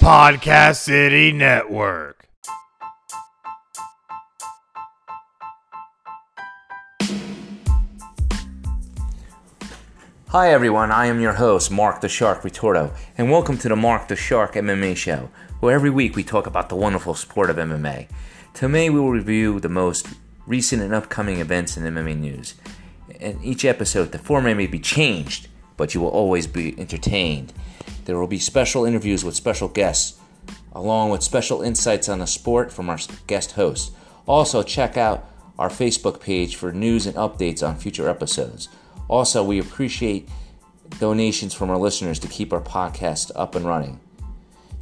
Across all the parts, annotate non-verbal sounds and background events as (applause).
Podcast City Network. Hi everyone, I am your host, Mark the Shark Ritorto, and welcome to the Mark the Shark MMA show, where every week we talk about the wonderful sport of MMA. Today we will review the most recent and upcoming events in MMA news. In each episode, the format may be changed, but you will always be entertained. There will be special interviews with special guests, along with special insights on the sport from our guest hosts. Also, check out our Facebook page for news and updates on future episodes. Also, we appreciate donations from our listeners to keep our podcast up and running.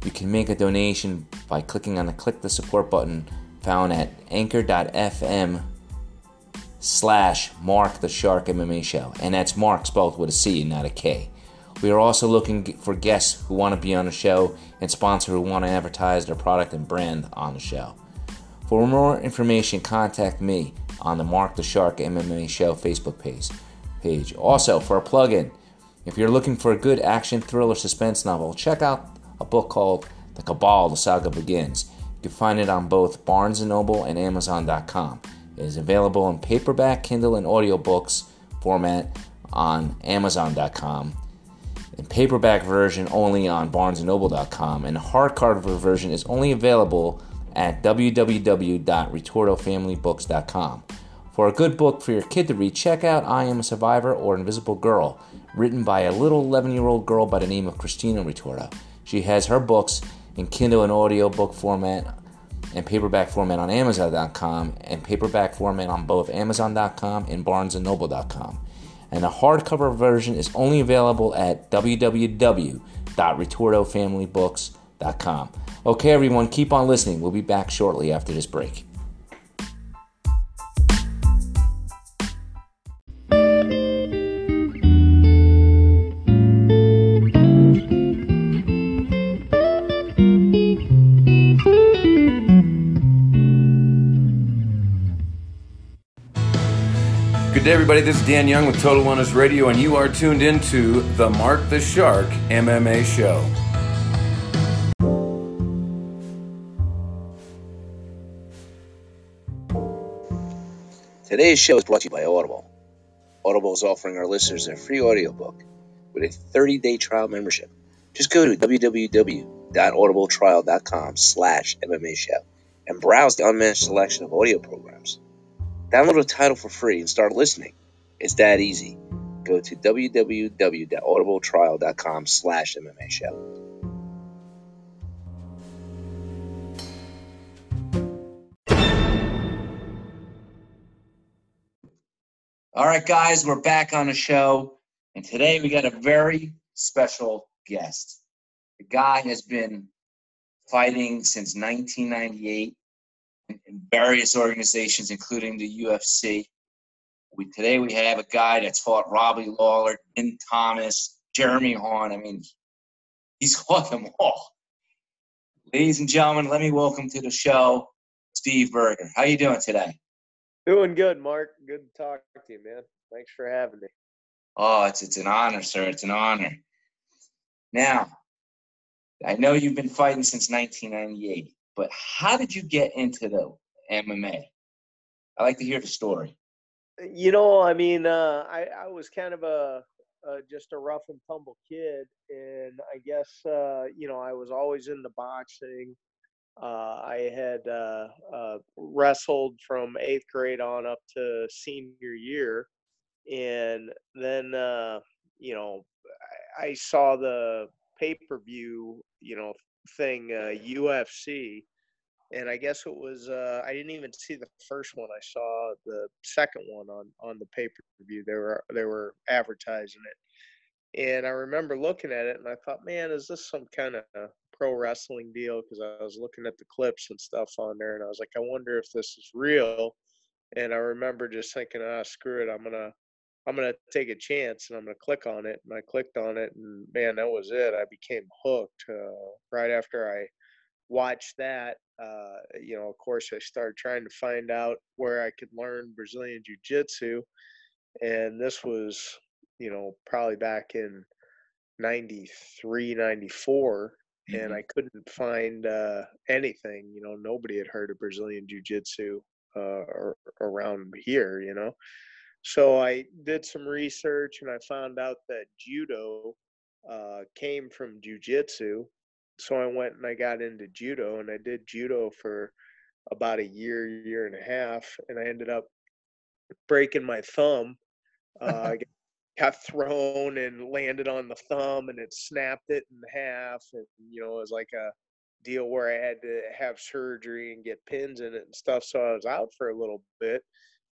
You can make a donation by clicking on the click the support button found at anchor.fm slash Mark the Shark MMA show. And that's Mark spelled with a C and not a K. We are also looking for guests who want to be on the show and sponsors who want to advertise their product and brand on the show. For more information, contact me on the Mark the Shark MMA show Facebook page page. Also, for a plug-in, if you're looking for a good action thriller suspense novel, check out a book called The Cabal: The Saga Begins. You can find it on both Barnes & Noble and Amazon.com. It is available in paperback, Kindle, and audiobooks format on Amazon.com. Paperback version only on BarnesandNoble.com, and the hardcover version is only available at www.retortofamilybooks.com. For a good book for your kid to read, check out I Am a Survivor or Invisible Girl, written by a little 11 year old girl by the name of Christina Ritorto. She has her books in Kindle and audiobook format and paperback format on Amazon.com and paperback format on both Amazon.com and BarnesandNoble.com. And the hardcover version is only available at www.retortofamilybooks.com. Okay, everyone, keep on listening. We'll be back shortly after this break. Day, everybody. This is Dan Young with Total Wellness Radio, and you are tuned into the Mark the Shark MMA Show. Today's show is brought to you by Audible. Audible is offering our listeners a free audiobook with a 30-day trial membership. Just go to www.audibletrial.com slash MMA show and browse the unmatched selection of audio programs. Download a title for free and start listening. It's that easy. Go to www.audibletrial.com slash MMA show. All right, guys, we're back on the show. And today we got a very special guest. The guy has been fighting since 1998 in, various organizations, including the UFC. We, today we have a guy that's fought Robbie Lawler, Din Thomas, Jeremy Horn. I mean, he's (laughs) fought them all. Ladies and gentlemen, let me welcome to the show Steve Berger. How you doing today? Doing good, Mark. Good to talk to you, man. Thanks for having me. Oh, it's it's an honor, sir. It's an honor. Now, I know you've been fighting since 1998, but how did you get into the MMA? I like to hear the story. You know, I mean, uh, I, I was kind of a, just a rough and tumble kid, and I guess uh, you know I was always into boxing. Uh, I had uh, uh, wrestled from eighth grade on up to senior year, and then uh, you know I, I saw the pay per view, you know, thing uh, UFC, and I guess it was uh, I didn't even see the first one. I saw the second one on on the pay per view. They were they were advertising it, and I remember looking at it and I thought, man, is this some kind of pro wrestling deal? Because I was looking at the clips and stuff on there, and I was like, I wonder if this is real. And I remember just thinking, ah, screw it, I'm gonna I'm gonna take a chance and I'm gonna click on it. And I clicked on it, and man, that was it. I became hooked uh, right after I watched that. Uh, you know, of course, I started trying to find out where I could learn Brazilian Jiu Jitsu, and this was, you know, probably back in 93, 94. and I couldn't find uh, anything. You know, nobody had heard of Brazilian Jiu Jitsu uh, around here. You know, so I did some research and I found out that judo uh, came from Jiu Jitsu. So I went and I got into judo and I did judo for about a year, year and a half, and I ended up breaking my thumb. Uh, (laughs) got thrown and landed on the thumb, and it snapped it in half. And you know, it was like a deal where I had to have surgery and get pins in it and stuff. So I was out for a little bit.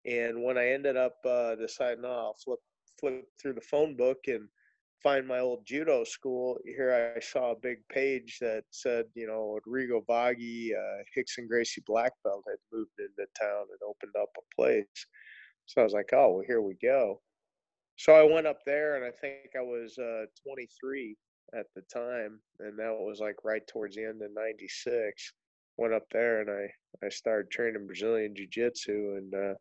And when I ended up uh, deciding, oh, I'll flip flip through the phone book and find my old judo school, here I saw a big page that said, you know, Rodrigo Vaghi, uh, and Gracie Black Belt had moved into town and opened up a place. So I was like, oh, well, here we go. So I went up there, and I think I was uh, 23 at the time, and that was like right towards the end of '96. Went up there, and I I started training Brazilian Jiu Jitsu, and uh,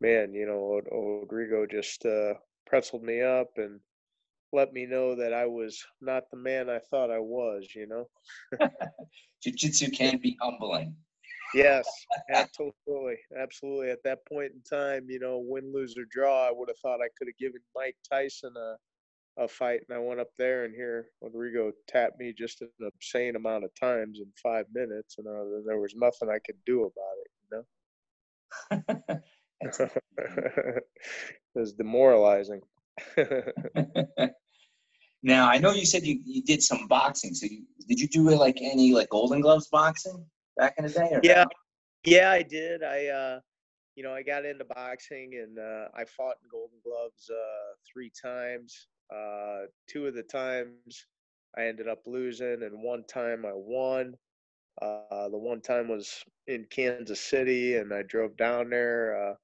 man, you know, Rodrigo just uh, pretzeled me up and let me know that I was not the man I thought I was. You know, (laughs) Jiu Jitsu can be humbling. Yes, (laughs) absolutely, absolutely. At that point in time, you know, win, lose or draw, I would have thought I could have given Mike Tyson a a fight, and I went up there, and here Rodrigo tapped me just an obscene amount of times in five minutes, and uh, there was nothing I could do about it. You know, (laughs) (laughs) it was demoralizing. (laughs) now I know you said you, you did some boxing. So you, did you do like any like Golden Gloves boxing? back in the day? yeah, no? yeah, I did. I, uh, you know, I got into boxing and uh, I fought in Golden Gloves uh, three times. Uh, two of the times I ended up losing, and one time I won. Uh, the one time was in Kansas City, and I drove down there. Uh,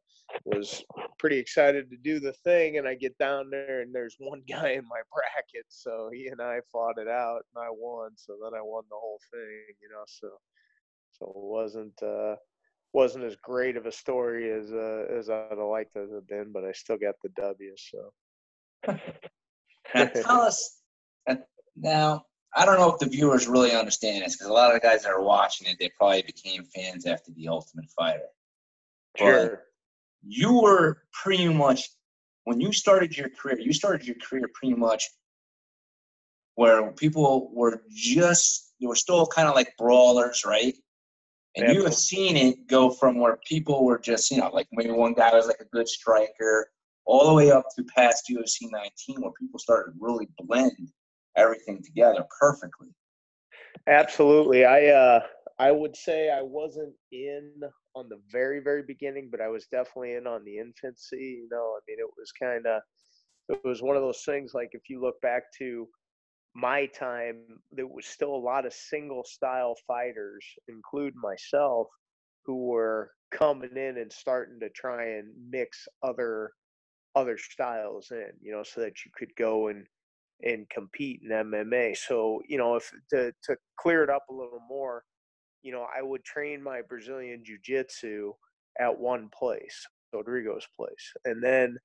was pretty excited to do the thing, and I get down there, and there's one (laughs) guy in my bracket, so he and I fought it out, and I won. So then I won the whole thing, you know. So so it wasn't uh, wasn't as great of a story as uh, as I'd have liked it to have been, but I still got the W. So now tell us now. I don't know if the viewers really understand this because a lot of the guys that are watching it, they probably became fans after the Ultimate Fighter. Sure. But you were pretty much when you started your career. You started your career pretty much where people were just they were still kind of like brawlers, right? And you have seen it go from where people were just, you know, like maybe one guy was like a good striker, all the way up to past UFC 19, where people started really blend everything together perfectly. Absolutely. I uh I would say I wasn't in on the very very beginning, but I was definitely in on the infancy. You know, I mean, it was kind of it was one of those things like if you look back to my time, there was still a lot of single style fighters, include myself, who were coming in and starting to try and mix other other styles in, you know, so that you could go and and compete in MMA. So, you know, if to to clear it up a little more, you know, I would train my Brazilian jiu-jitsu at one place, Rodrigo's place. And then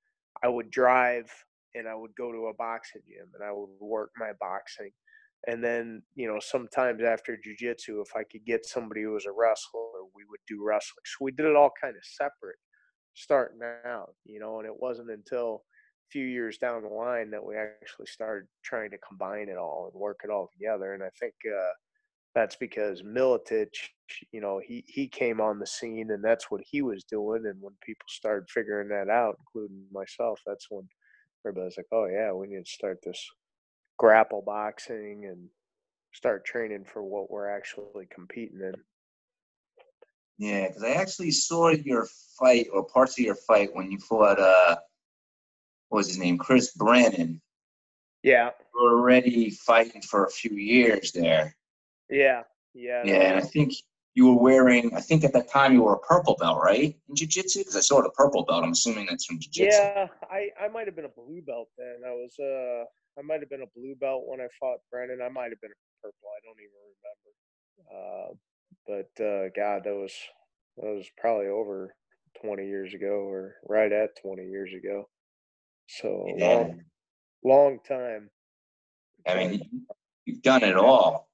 I would drive and I would go to a boxing gym and I would work my boxing. And then, you know, sometimes after jujitsu, if I could get somebody who was a wrestler, we would do wrestling. So we did it all kind of separate starting out, you know, and it wasn't until a few years down the line that we actually started trying to combine it all and work it all together. And I think uh, that's because Miletich, you know, he, he came on the scene and that's what he was doing. And when people started figuring that out, including myself, that's when – everybody's like, oh yeah, we need to start this grapple boxing and start training for what we're actually competing in. Yeah, because I actually saw your fight or parts of your fight when you fought uh what was his name? Chris Brennan. Yeah. You were already fighting for a few years there. Yeah. Yeah. Yeah, and I think you were wearing, I think at that time you were a purple belt, right? In jiu jitsu? Because I saw the purple belt. I'm assuming that's from jiu jitsu. Yeah, I, I might have been a blue belt then. I was, uh, I might have been a blue belt when I fought Brennan. I might have been a purple. I don't even remember. Uh, but, uh, God, that was, that was probably over 20 years ago or right at 20 years ago. So yeah. long, long time. I mean, you've done it all.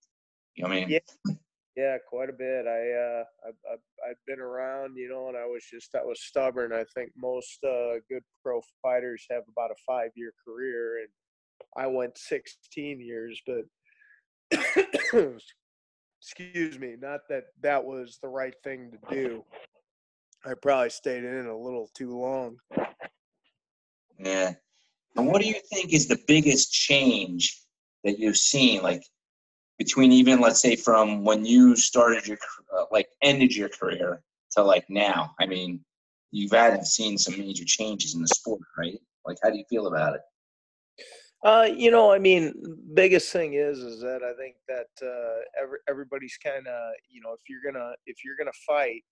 You know what I mean? Yeah. Yeah, quite a bit. I uh, I've, I've I've been around, you know, and I was just I was stubborn. I think most uh, good pro fighters have about a five year career, and I went 16 years. But (coughs) excuse me, not that that was the right thing to do. I probably stayed in a little too long. Yeah. And what do you think is the biggest change that you've seen, like between even let's say from when you started your uh, like ended your career to like now? I mean, you've had seen some major changes in the sport, right? Like, how do you feel about it? Uh, you know, I mean, biggest thing is is that I think that uh, every, everybody's kind of, you know, if you're gonna if you're gonna fight,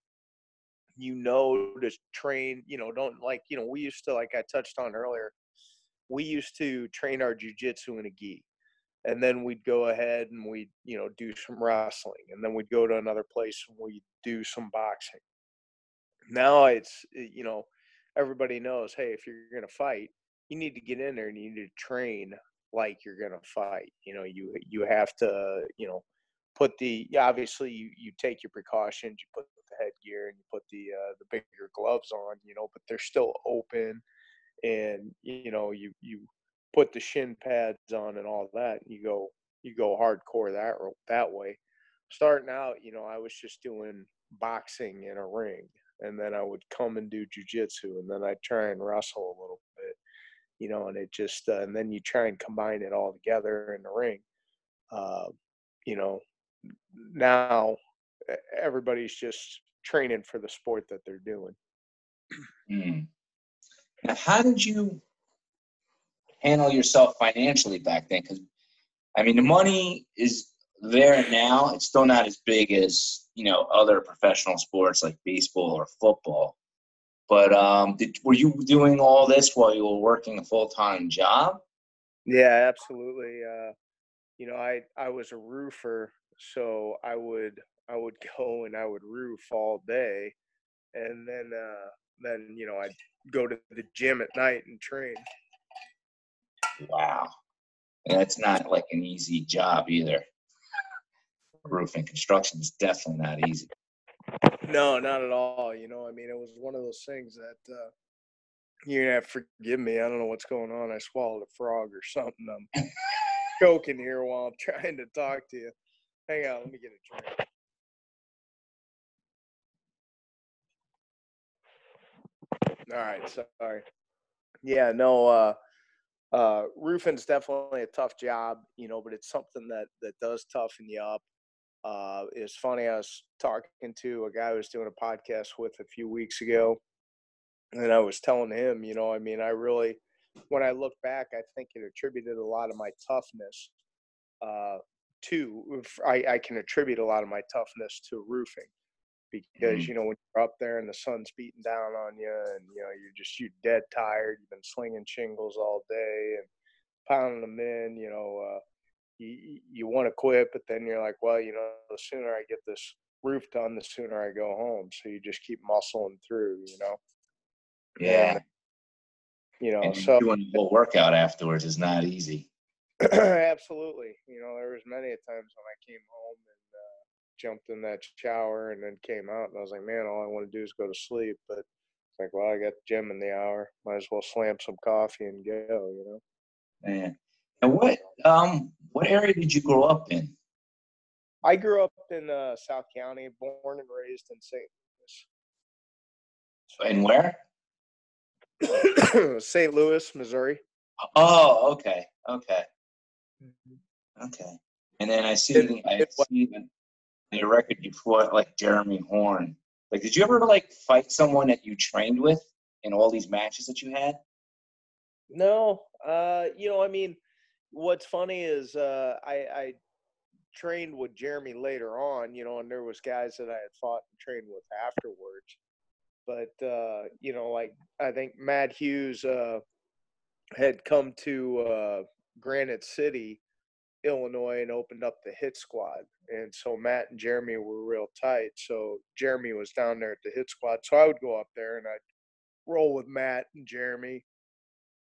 you know to train. You know, don't like you know we used to like I touched on earlier. We used to train our jujitsu in a gi, and then we'd go ahead and we'd you know do some wrestling, and then we'd go to another place and we'd do some boxing. Now it's you know everybody knows, hey, if you're gonna fight, you need to get in there and you need to train like you're gonna fight. You know, you you have to you know put the obviously you, you take your precautions you put the headgear and you put the uh, the bigger gloves on you know but they're still open and you know you you put the shin pads on and all that you go you go hardcore that that way starting out you know i was just doing boxing in a ring and then i would come and do jujitsu and then i'd try and wrestle a little bit you know and it just uh, and then you try and combine it all together in the ring uh, you know now everybody's just training for the sport that they're doing. Mm. Now, how did you handle yourself financially back then? Because, I mean, the money is there now. It's still not as big as you know other professional sports like baseball or football. But um, did, were you doing all this while you were working a full time job? Yeah, absolutely. Uh, you know, I I was a roofer so I would I would (laughs) go and I would roof all day, and then uh, then you know I'd go to the gym at night and train. Wow, that's not like an easy job either. Roofing construction is definitely not easy. No, not at all. You know, I mean, it was one of those things that uh, you're gonna have to forgive me. I don't know what's going on. I swallowed a frog or something. I'm (laughs) choking here while I'm trying to talk to you. Hang on, let me get a drink. All right, sorry. Yeah, no, uh, uh, roofing's definitely a tough job, you know, but it's something that that does toughen you up. Uh, it's funny. I was talking to a guy I was doing a podcast with a few weeks ago, and I was telling him, you know, I mean, I really, when I look back, I think it attributed a lot of my toughness uh, too, I, I can attribute a lot of my toughness to roofing because mm-hmm. you know when you're up there and the sun's beating down on you and you know you're just you dead tired you've been slinging shingles all day and pounding them in you know uh, you you want to quit but then you're like well you know the sooner i get this roof done the sooner i go home so you just keep muscling through you know yeah and, you know and so doing a whole workout afterwards is not easy (clears throat) Absolutely. You know, there was many a times when I came home and jumped in that shower and then came out and I was like, man, all I want to do is go to sleep. But it's like, well, I got the gym in the hour. Might as well slam some coffee and go. You know. Man, and what um what area did you grow up in? I grew up in uh, South County, born and raised in St. Louis. And where? (coughs) St. Louis, Missouri. Oh, okay, okay. Mm-hmm. Okay. And then I see, I see your record you fought like Jeremy Horn. Like, did you ever like fight someone that you trained with in all these matches that you had? No. Uh, you know, I mean, what's funny is uh, I, I trained with Jeremy later on, you know, and there was guys that I had fought and trained with afterwards. But uh, you know, like I think Matt Hughes uh, had come to uh, Granite City, Illinois, and opened up the hit squad. And so Matt and Jeremy were real tight. So Jeremy was down there at the hit squad. So I would go up there and I'd roll with Matt and Jeremy.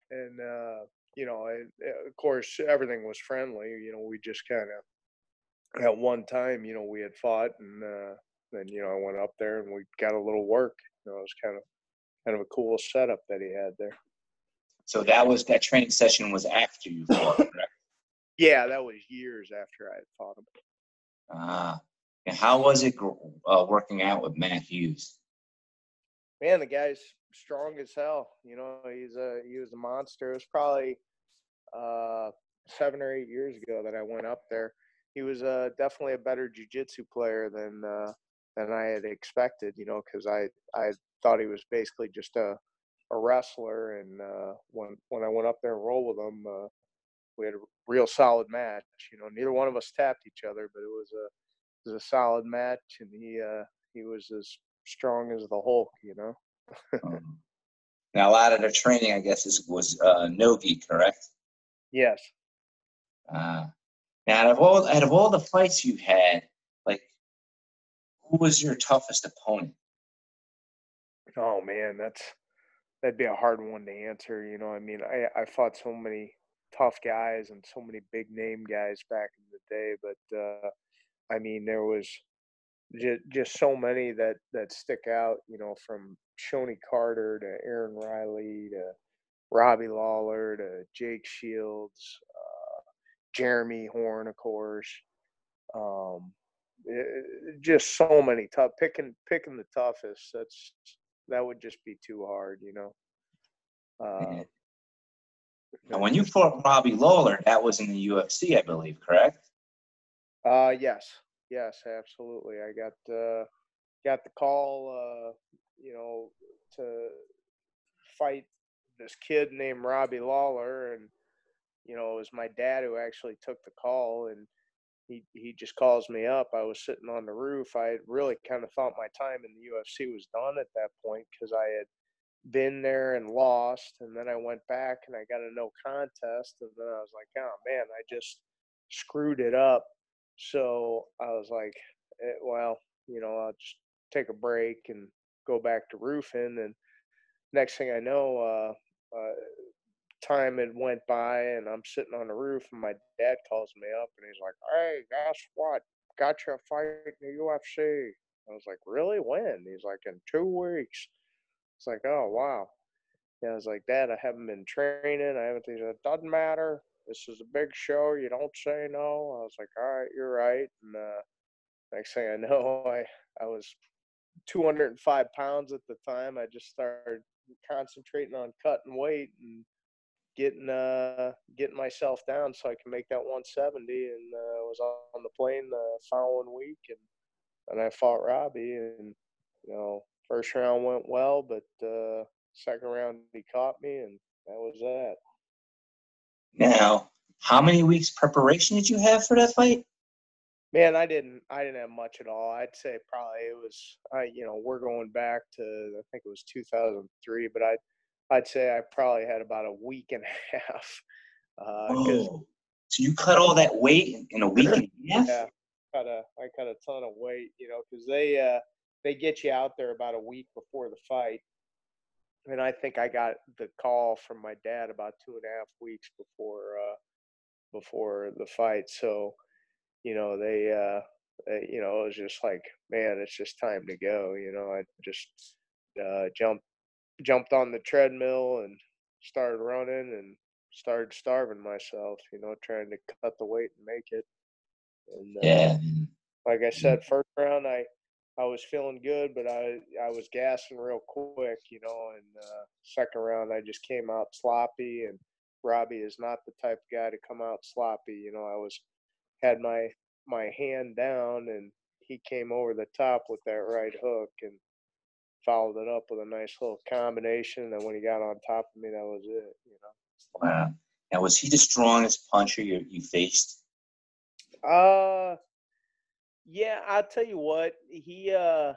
And, uh, you know, and uh, of course, everything was friendly. You know, we just kind of at one time, you know, we had fought, and uh, then you know I went up there and we got a little work. You know, it was kind of kind of a cool setup that he had there. So that was that training session was after you fought, correct? Yeah, that was years after I had fought him. Ah, and how was it uh, working out with Matt Hughes? Man, the guy's strong as hell. You know, he's a he was a monster. It was probably uh, seven or eight years ago that I went up there. He was uh, definitely a better jujitsu player than uh, than I had expected. You know, because I I thought he was basically just a a wrestler. And uh, when when I went up there and rolled with him, uh, we had a real solid match. You know, neither one of us tapped each other, but it was a it was a solid match, and he uh, he was as strong as the Hulk. You know. Um, now a lot of the training, I guess, is was uh, nogi, correct? Yes. Uh, now, out of all out of all the fights you had, like, who was your toughest opponent? Oh man, that's that'd be a hard one to answer. You know, I mean, I I fought so many tough guys and so many big name guys back in the day, but uh, I mean, there was just just so many that that stick out. You know, from Shonie Carter to Aaron Riley to Robbie Lawler to Jake Shields, uh, Jeremy Horn, of course. Um, eh, just so many tough picking picking the toughest. That's that would just be too hard, you know. Uh, Now, when you fought Robbie Lawler, that was in the UFC, I believe, correct? Uh, yes, yes, absolutely. I got uh, got the call, uh, you know, to fight this kid named Robbie Lawler, and you know, it was my dad who actually took the call, and he he just calls me up. I was sitting on the roof. I really kind of thought my time in the UFC was done at that point because I had been there and lost, and then I went back and I got a no contest, and then I was like, oh man, I just screwed it up. So I was like, eh, well, you know, I'll just take a break and go back to roofing. And next thing I know, uh, uh, time had went by, and I'm sitting on the roof, and my dad calls me up, and he's like, "Hey, guess what? Got a fight in the UFC." I was like, "Really? When?" He's like, "In two weeks." It's like, "Oh wow." Yeah, I was like, Dad, I haven't been training. I haven't. He said, doesn't matter. This is a big show. You don't say no. I was like, all right, you're right. And uh, next thing I know, (laughs) I I was 205 pounds at the time. I just started concentrating on cutting weight and getting uh getting myself down so I can make that 170. And uh, was on the plane the following week, and and I fought Robbie. And you know, first round went well, but uh, second round he caught me, and that was that. Now, how many weeks preparation did you have for that fight? Man, I didn't I didn't have much at all. I'd say probably it was I you know, we're going back to I think it was 2003, but I I'd say I probably had about a week and a (laughs) half. Uh Oh, so you cut all that weight in, in a week and a (laughs) half? yeah, cut a I cut a ton of weight, you know, because they uh they get you out there about a week before the fight. And I think I got the call from my dad about two and a half weeks before uh before the fight. So, you know, they uh they, you know, it was just like, man, it's just time to go. You know, I just uh jumped jumped on the treadmill and started running and started starving myself, you know, trying to cut the weight and make it. And uh, Yeah. like I said, first round I I was feeling good, but I I was gassing real quick, you know. And uh, second round I just came out sloppy, and Robbie is not the type of guy to come out sloppy. You know, I was had my my hand down, and he came over the top with that right hook and followed it up with a nice little combination. And when he got on top of me, that was it. You know. Wow. Now, was he the strongest puncher you, you faced? Uh, yeah, I'll tell you what, he uh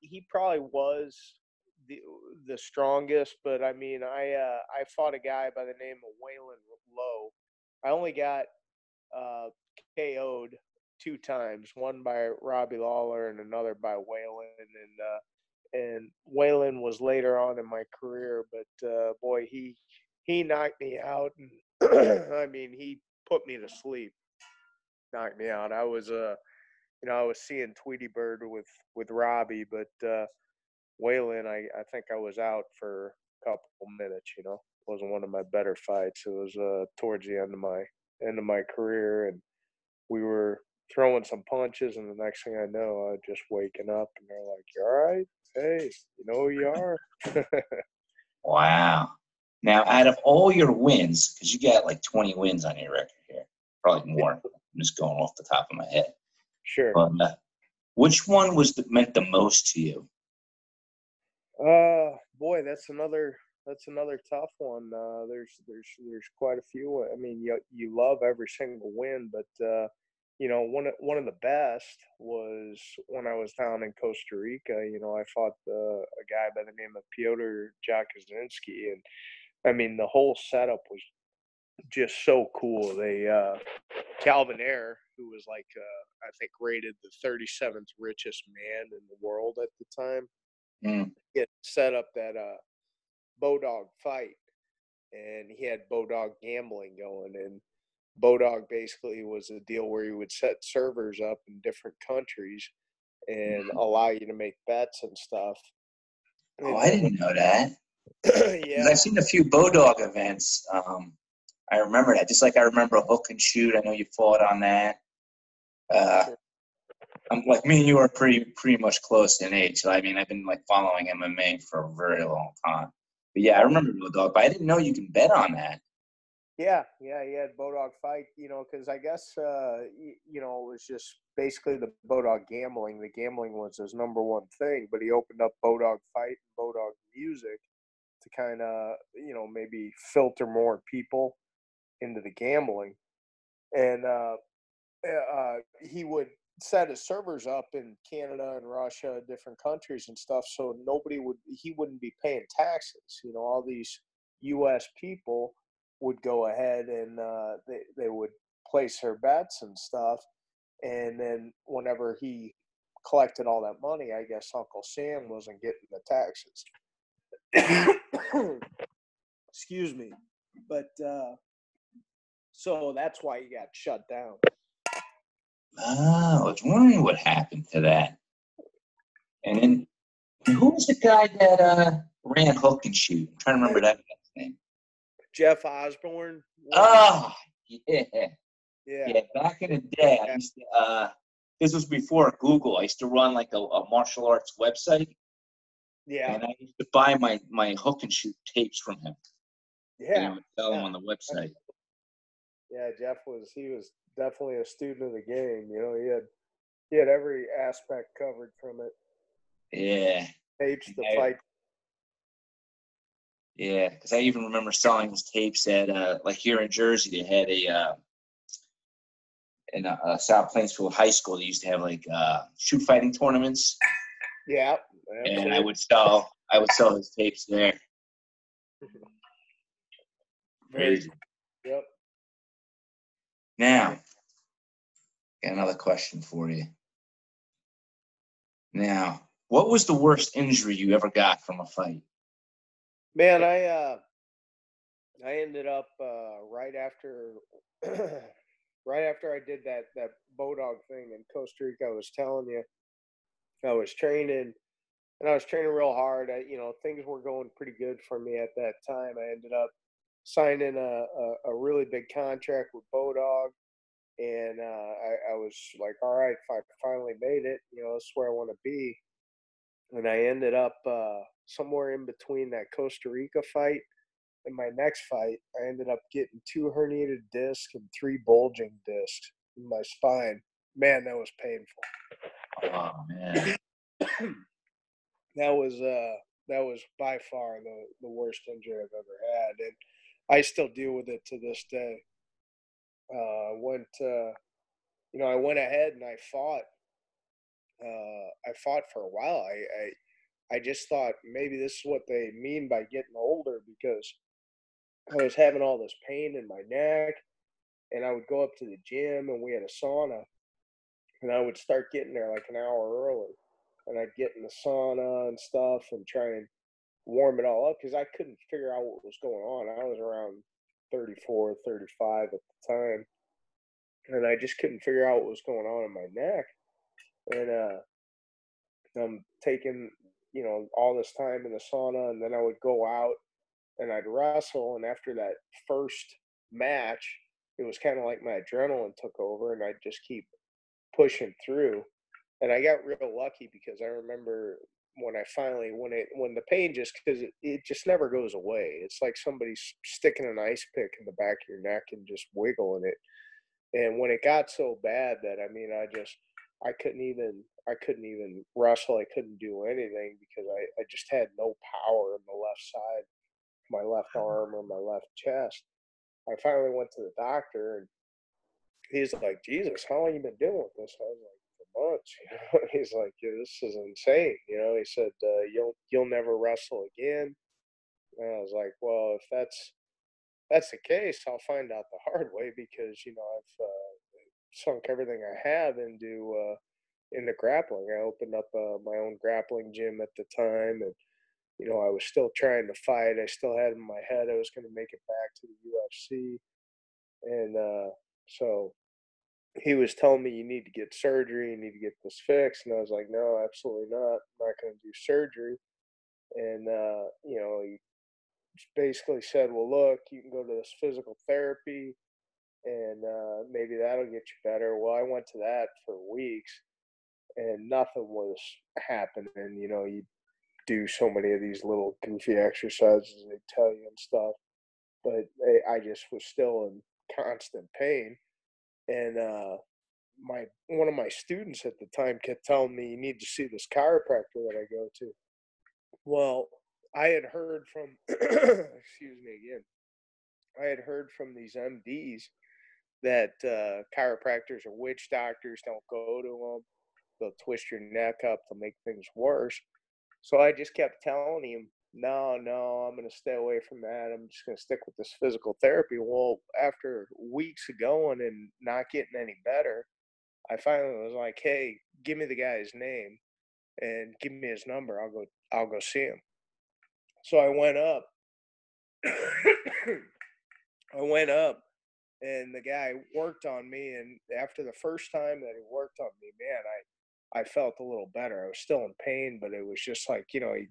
he probably was the the strongest, but I mean, I uh I fought a guy by the name of Waylon Lowe. I only got uh KO'd two times, one by Robbie Lawler and another by Waylon and uh and Waylon was later on in my career, but uh boy, he he knocked me out and (clears throat) I mean, he put me to sleep. knocked me out. I was uh, you know, I was seeing Tweety Bird with with Robbie, but uh, Waylon, I I think I was out for a couple minutes. You know, it wasn't one of my better fights. It was uh towards the end of my end of my career, and we were throwing some punches, and the next thing I know, I was just waking up, and they're like, "You all right? Hey, you know who you are." (laughs) Wow. Now, out of all your wins, because you got like 20 wins on your record here, probably more. I'm just going off the top of my head. Sure. But uh, which one was the, meant the most to you? Uh, boy, that's another that's another tough one. Uh, there's there's there's quite a few. I mean, you you love every single win, but uh, you know, one of one of the best was when I was down in Costa Rica. You know, I fought the, a guy by the name of Piotr Jakuzinski, and I mean, the whole setup was just so cool. They uh, Calvin Ayre, who was like uh, I think rated the 37th richest man in the world at the time Mm. he had set up that uh Bodog fight and he had Bodog gambling going and Bodog basically was a deal where he would set servers up in different countries and Mhm. allow you to make bets and stuff. Oh, I didn't know that. (clears throat) yeah. I've seen a few Bodog events. Um, I remember that. Just like I remember hook and shoot. I know you fought on that. Uh, I'm like me and you are pretty pretty much close in age. So I mean, I've been like following MMA for a very long time. But yeah, I remember Bodog, but I didn't know you can bet on that. Yeah, yeah, he had Bodog fight, you know, because I guess uh, you know it was just basically the Bodog gambling. The gambling was his number one thing, but he opened up Bodog fight, and Bodog music, to kind of you know maybe filter more people into the gambling, and uh, uh, he would set his servers up in Canada and Russia, different countries and stuff, so nobody would he wouldn't be paying taxes. You know, all these U.S. people would go ahead and uh, they they would place their bets and stuff, and then whenever he collected all that money, I guess Uncle Sam wasn't getting the taxes. (coughs) Excuse me, but uh, so that's why he got shut down. Oh, I was wondering what happened to that. And then and who was the guy that uh, ran hook and shoot? I'm trying to remember that guy's name. Jeff Osborne. Oh, yeah. yeah, Yeah, back in the day, I used to, uh, this was before Google. I used to run like a, a martial arts website, yeah, and I used to buy my, my hook and shoot tapes from him. yeah. And I would sell them on the website. Yeah, Jeff was he was definitely a student of the game. You know, he had he had every aspect covered from it. Yeah, Tapes, the Yeah. fight. yeah. Because I even remember selling his tapes at, uh, like here in Jersey, they had a, uh, in uh, uh, South Plainsville High School, they used to have like uh, shoot fighting tournaments, Yeah, and I would sell, I would sell his tapes there. (laughs) Crazy. Yep. Now, got another question for you. Now, what was the worst injury you ever got from a fight? Man, I uh I ended up uh right after (clears throat) right after I did that that Bodog thing in Costa Rica, I was telling you, I was training and I was training real hard. I, you know, things were going pretty good for me at that time. I ended up signing a, a, a really big contract with Bodog. And uh, I, I was like, all right, I finally made it. You know, that's where I want to be. And I ended up uh, somewhere in between that Costa Rica fight and my next fight. I ended up getting two herniated discs and three bulging discs in my spine. Man, that was painful. Oh man. (clears throat) that was uh that was by far the the worst injury I've ever had, and I still deal with it to this day. Uh, went uh, you know I went ahead and I fought. Uh, I fought for a while. I, I I just thought maybe this is what they mean by getting older because I was having all this pain in my neck, and I would go up to the gym and we had a sauna, and I would start getting there like an hour early and I'd get in the sauna and stuff and try and warm it all up because I couldn't figure out what was going on. I was around 34, 35 at the time. and I just couldn't figure out what was going on in my neck. And uh, I'm taking, you know, all this time in the sauna, and then I would go out and I'd wrestle. And after that first match, it was kind of like my adrenaline took over, and I'd just keep pushing through. And I got real lucky because I remember when I finally when it when the pain just because it, it just never goes away. It's like somebody's sticking an ice pick in the back of your neck and just wiggling it. And when it got so bad that I mean I just I couldn't even I couldn't even wrestle. I couldn't do anything because I, I just had no power in the left side, my left arm or my left chest. I finally went to the doctor and he's like, Jesus, how long you been dealing with this? I was like, months. (laughs) You know, he's like, yeah, this is insane. You know, he said, uh, you'll you'll never wrestle again. And I was like, well, if that's that's the case, I'll find out the hard way because you know I've uh, sunk everything I have into uh, into grappling. I opened up uh, my own grappling gym at the time, and you know I was still trying to fight. I still had in my head I was going to make it back to the UFC, and uh, so he was telling me you need to get surgery, you need to get this fixed, and I was like, no, absolutely not. I'm not going to do surgery. And uh, you know, he basically said, well, look, you can go to this physical therapy, and uh, maybe that'll get you better. Well, I went to that for weeks, and nothing was happening. You know, you do so many of these little goofy exercises they tell you and stuff, but I just was still in constant pain and uh, my one of my students at the time kept telling me you need to see this chiropractor that I go to. Well, I had heard from (clears throat) excuse me again. I had heard from these MDs that uh, chiropractors are witch doctors. Don't go to them. They'll twist your neck up. They'll make things worse. So I just kept telling him no, no, I'm going to stay away from that. I'm just going to stick with this physical therapy. Well, after weeks of going and not getting any better, I finally was like, hey, give me the guy's name and give me his number. I'll go, I'll go see him. So I went up. (coughs) I went up and the guy worked on me. And after the first time that he worked on me, man, I, I felt a little better. I was still in pain, but it was just like, you know, he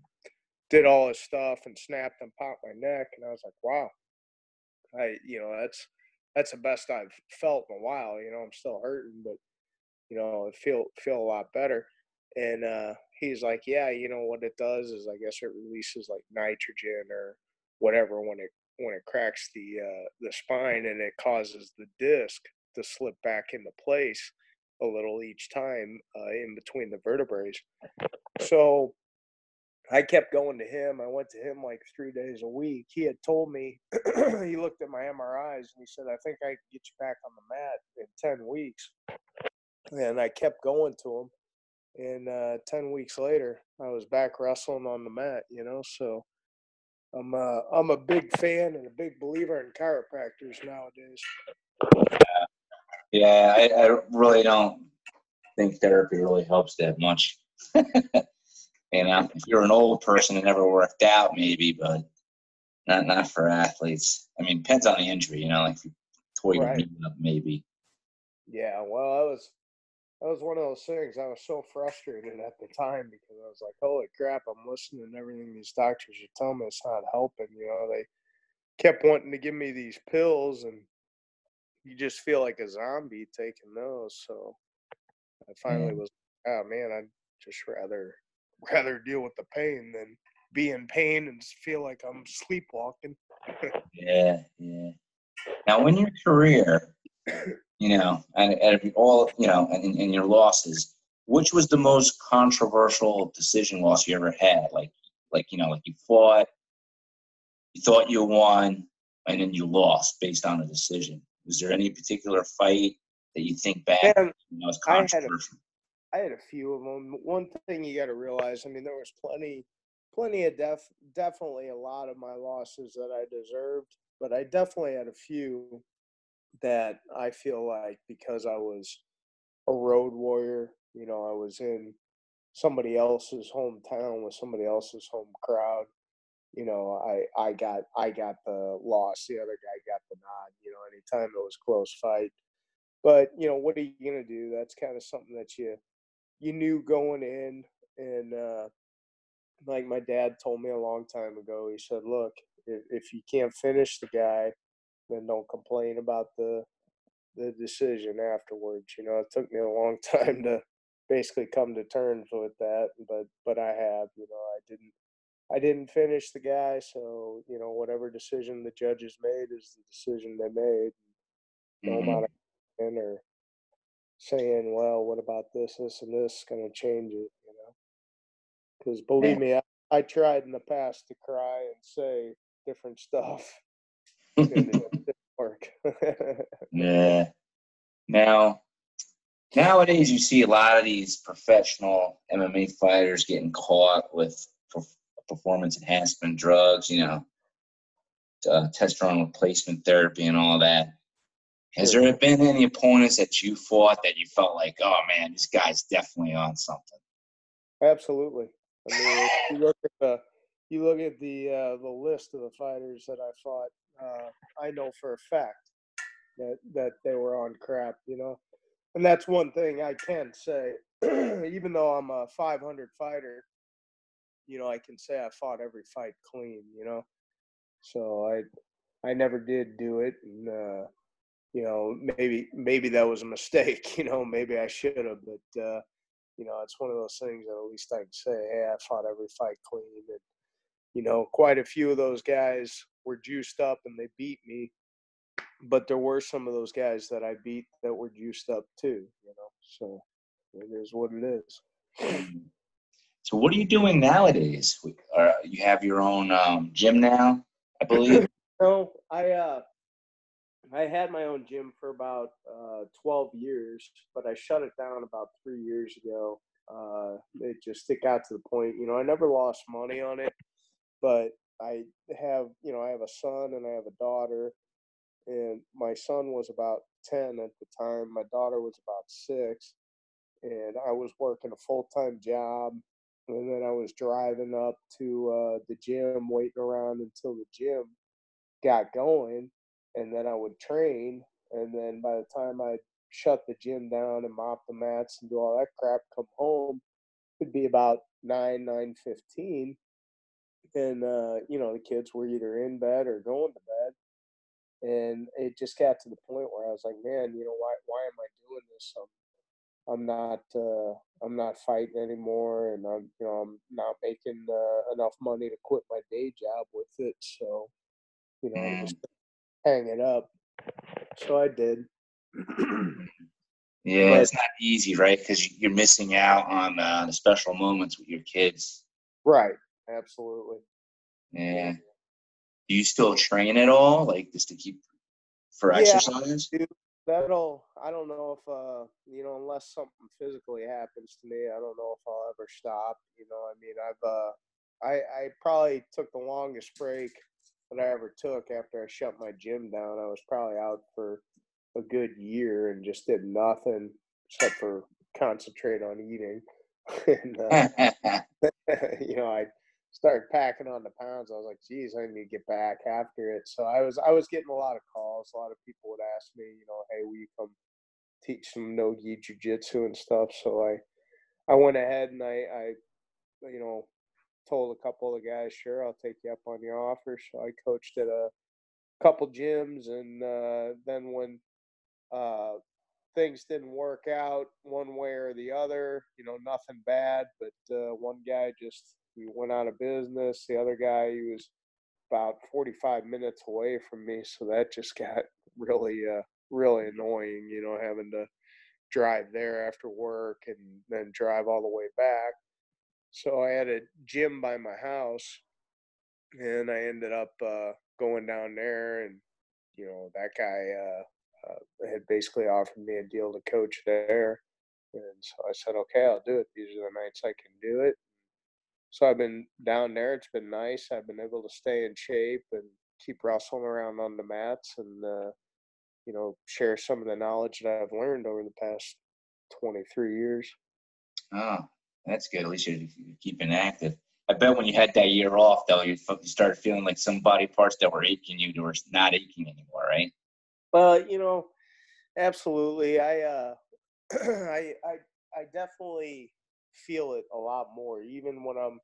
did all his stuff and snapped and popped my neck and I was like, wow. I you know, that's that's the best I've felt in a while. You know, I'm still hurting, but you know, I feel feel a lot better. And uh he's like, Yeah, you know what it does is I guess it releases like nitrogen or whatever when it when it cracks the uh the spine and it causes the disc to slip back into place a little each time uh, in between the vertebrae. So I kept going to him. I went to him like three days a week. He had told me, (clears throat) he looked at my MRIs and he said, I think I can get you back on the mat in 10 weeks. And I kept going to him. And uh, 10 weeks later, I was back wrestling on the mat, you know. So I'm, uh, I'm a big fan and a big believer in chiropractors nowadays. Yeah, I, I really don't think therapy really helps that much. (laughs) You know, if you're an old person, it never worked out, maybe, but not not for athletes. I mean, depends on the injury. You know, like if you tore your knee up, maybe. Yeah, well, that was that was one of those things. I was so frustrated at the time because I was like, "Holy crap! I'm listening to everything these doctors are telling me. It's not helping." You know, they kept wanting to give me these pills, and you just feel like a zombie taking those. So I finally mm. was, oh man, I'd just rather rather deal with the pain than be in pain and feel like I'm sleepwalking. (laughs) Yeah, yeah. Now, in your career, you know, and, and all, you know, and in your losses, which was the most controversial decision loss you ever had? Like, like you know, like you fought, you thought you won, and then you lost based on a decision. Was there any particular fight that you think back, Man, you know, was I had a- controversial? I had a few of them. One thing you got to realize, I mean, there was plenty, plenty of def, definitely a lot of my losses that I deserved, but I definitely had a few that I feel like because I was a road warrior, you know, I was in somebody else's hometown with somebody else's home crowd. You know, I I got I got the loss. The other guy got the nod. You know, anytime it was close fight. but you know, what are you gonna do? That's kind of something that you you knew going in, and uh, like my dad told me a long time ago. He said, "Look, if, if you can't finish the guy, then don't complain about the the decision afterwards." You know, it took me a long (laughs) time to basically come to terms with that, but but I have. You know, I didn't I didn't finish the guy, so you know whatever decision the judges made is the decision they made. No Mhm. amount of or saying, "Well, what about this, this, and this?" going to change it, you know. Because believe me, I, I tried in the past to cry and say different stuff, (laughs) it didn't work. Yeah. Now, nowadays you see a lot of these professional MMA fighters getting caught with per- performance enhancement drugs, you know, uh, testosterone replacement therapy and all that. Has there been any opponents that you fought that you felt like, oh man, this guy's definitely on something? Absolutely. I mean, you look at the you look at the uh, the list of the fighters that I fought. Uh, I know for a fact that that they were on crap, you know, and that's one thing I can say. (clears throat) Even though I'm a 500 fighter, you know, I can say I fought every fight clean, you know. So I I never did do it, and uh, you know, maybe maybe that was a mistake. (laughs) You know, maybe I should have, but uh, you know, it's one of those things that at least I can say, hey, I fought every fight clean, and you know, quite a few of those guys were juiced up and they beat me, but there were some of those guys that I beat that were juiced up too. You know, so it is what it is. So, what are you doing nowadays? Uh, you have your own um, gym now, I believe. (laughs) No, I uh, I had my own gym for about uh, 12 years, but I shut it down about three years ago. Uh, it just it got to the point, you know, I never lost money on it, but I have, you know, I have a son and I have a daughter, and my son was about 10 at the time. My daughter was about six, and I was working a full time job, and then I was driving up to uh, the gym, waiting around until the gym got going and then I would train, and then by the time I shut the gym down and mop the mats and do all that crap, come home, it'd be about nine nine fifteen, and uh, you know the kids were either in bed or going to bed, and it just got to the point where I was like, man, you know why why am I doing this? I'm I'm not uh, I'm not fighting anymore, and I'm you know I'm not making uh, enough money to quit my day job with it, so you know I'm just hang it up. So I did. (clears throat) Yeah, But- it's not easy, right? Because you're missing out on uh, the special moments with your kids. Right. Absolutely. Yeah. Do you still train at all, like just to keep for Yeah. exercise? That'll I don't know if uh you know, unless something physically happens to me, I don't know if I'll ever stop. You know, I mean I've uh I I probably took the longest break that I ever took after I shut my gym down. I was probably out for a good year and just did nothing except for concentrate on eating. (laughs) and uh, (laughs) (laughs) you know, I started packing on the pounds. I was like, geez, I need to get back after it. So I was I was getting a lot of calls. A lot of people would ask me, you know, hey, will you come teach some no gi jujitsu and stuff? So I I went ahead and I, I you know told a couple of guys, sure, I'll take you up on your offer. So I coached at a couple gyms, and uh, then when uh, things didn't work out one way or the other, you know, nothing bad, but uh, one guy just he went out of business. The other guy, he was about 45 minutes away from me, so that just got really, uh, really annoying. You know, having to drive there after work and then drive all the way back. So I had a gym by my house, and I ended up uh, going down there, and you know that guy uh, uh, had basically offered me a deal to coach there, and so I said, okay, I'll do it. These are the nights I can do it. So I've been down there. It's been nice. I've been able to stay in shape and keep wrestling around on the mats, and uh, you know share some of the knowledge that I've learned over the past 23 years. oh, that's good. At least you're you're keeping active. I bet when you had that year off, though, you you started feeling like some body parts that were aching you were not aching anymore, right? But you know, absolutely. I uh, (clears throat) I I I definitely feel it a lot more, even when I'm.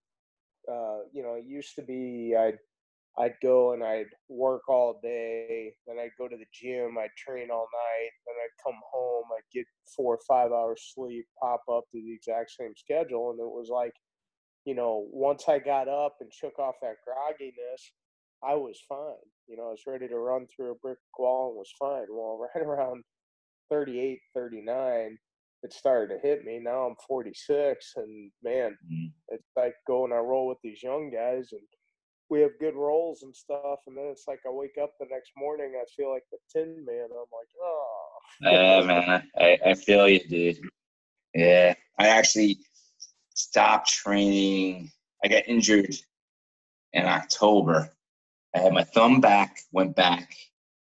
Uh, you know, it used to be I'd I'd go and I'd work all day, then I'd go to the gym, I'd train all night, then I'd come home, I'd get four or five hours sleep, pop up to the exact same schedule, and it was like, you know, once I got up and shook off that grogginess, I was fine. You know, I was ready to run through a brick wall and was fine. Well, (laughs) right around 38, 39, it started to hit me. Now I'm 46, and man, mm-hmm. it's like going I roll with these young guys, and we have good rolls and stuff, and then it's like I wake up the next morning, I feel like the Tin Man. I'm like, oh. Yeah, man, I, I feel you, dude. Yeah, I actually stopped training. I got injured in October. I had my thumb back, went back,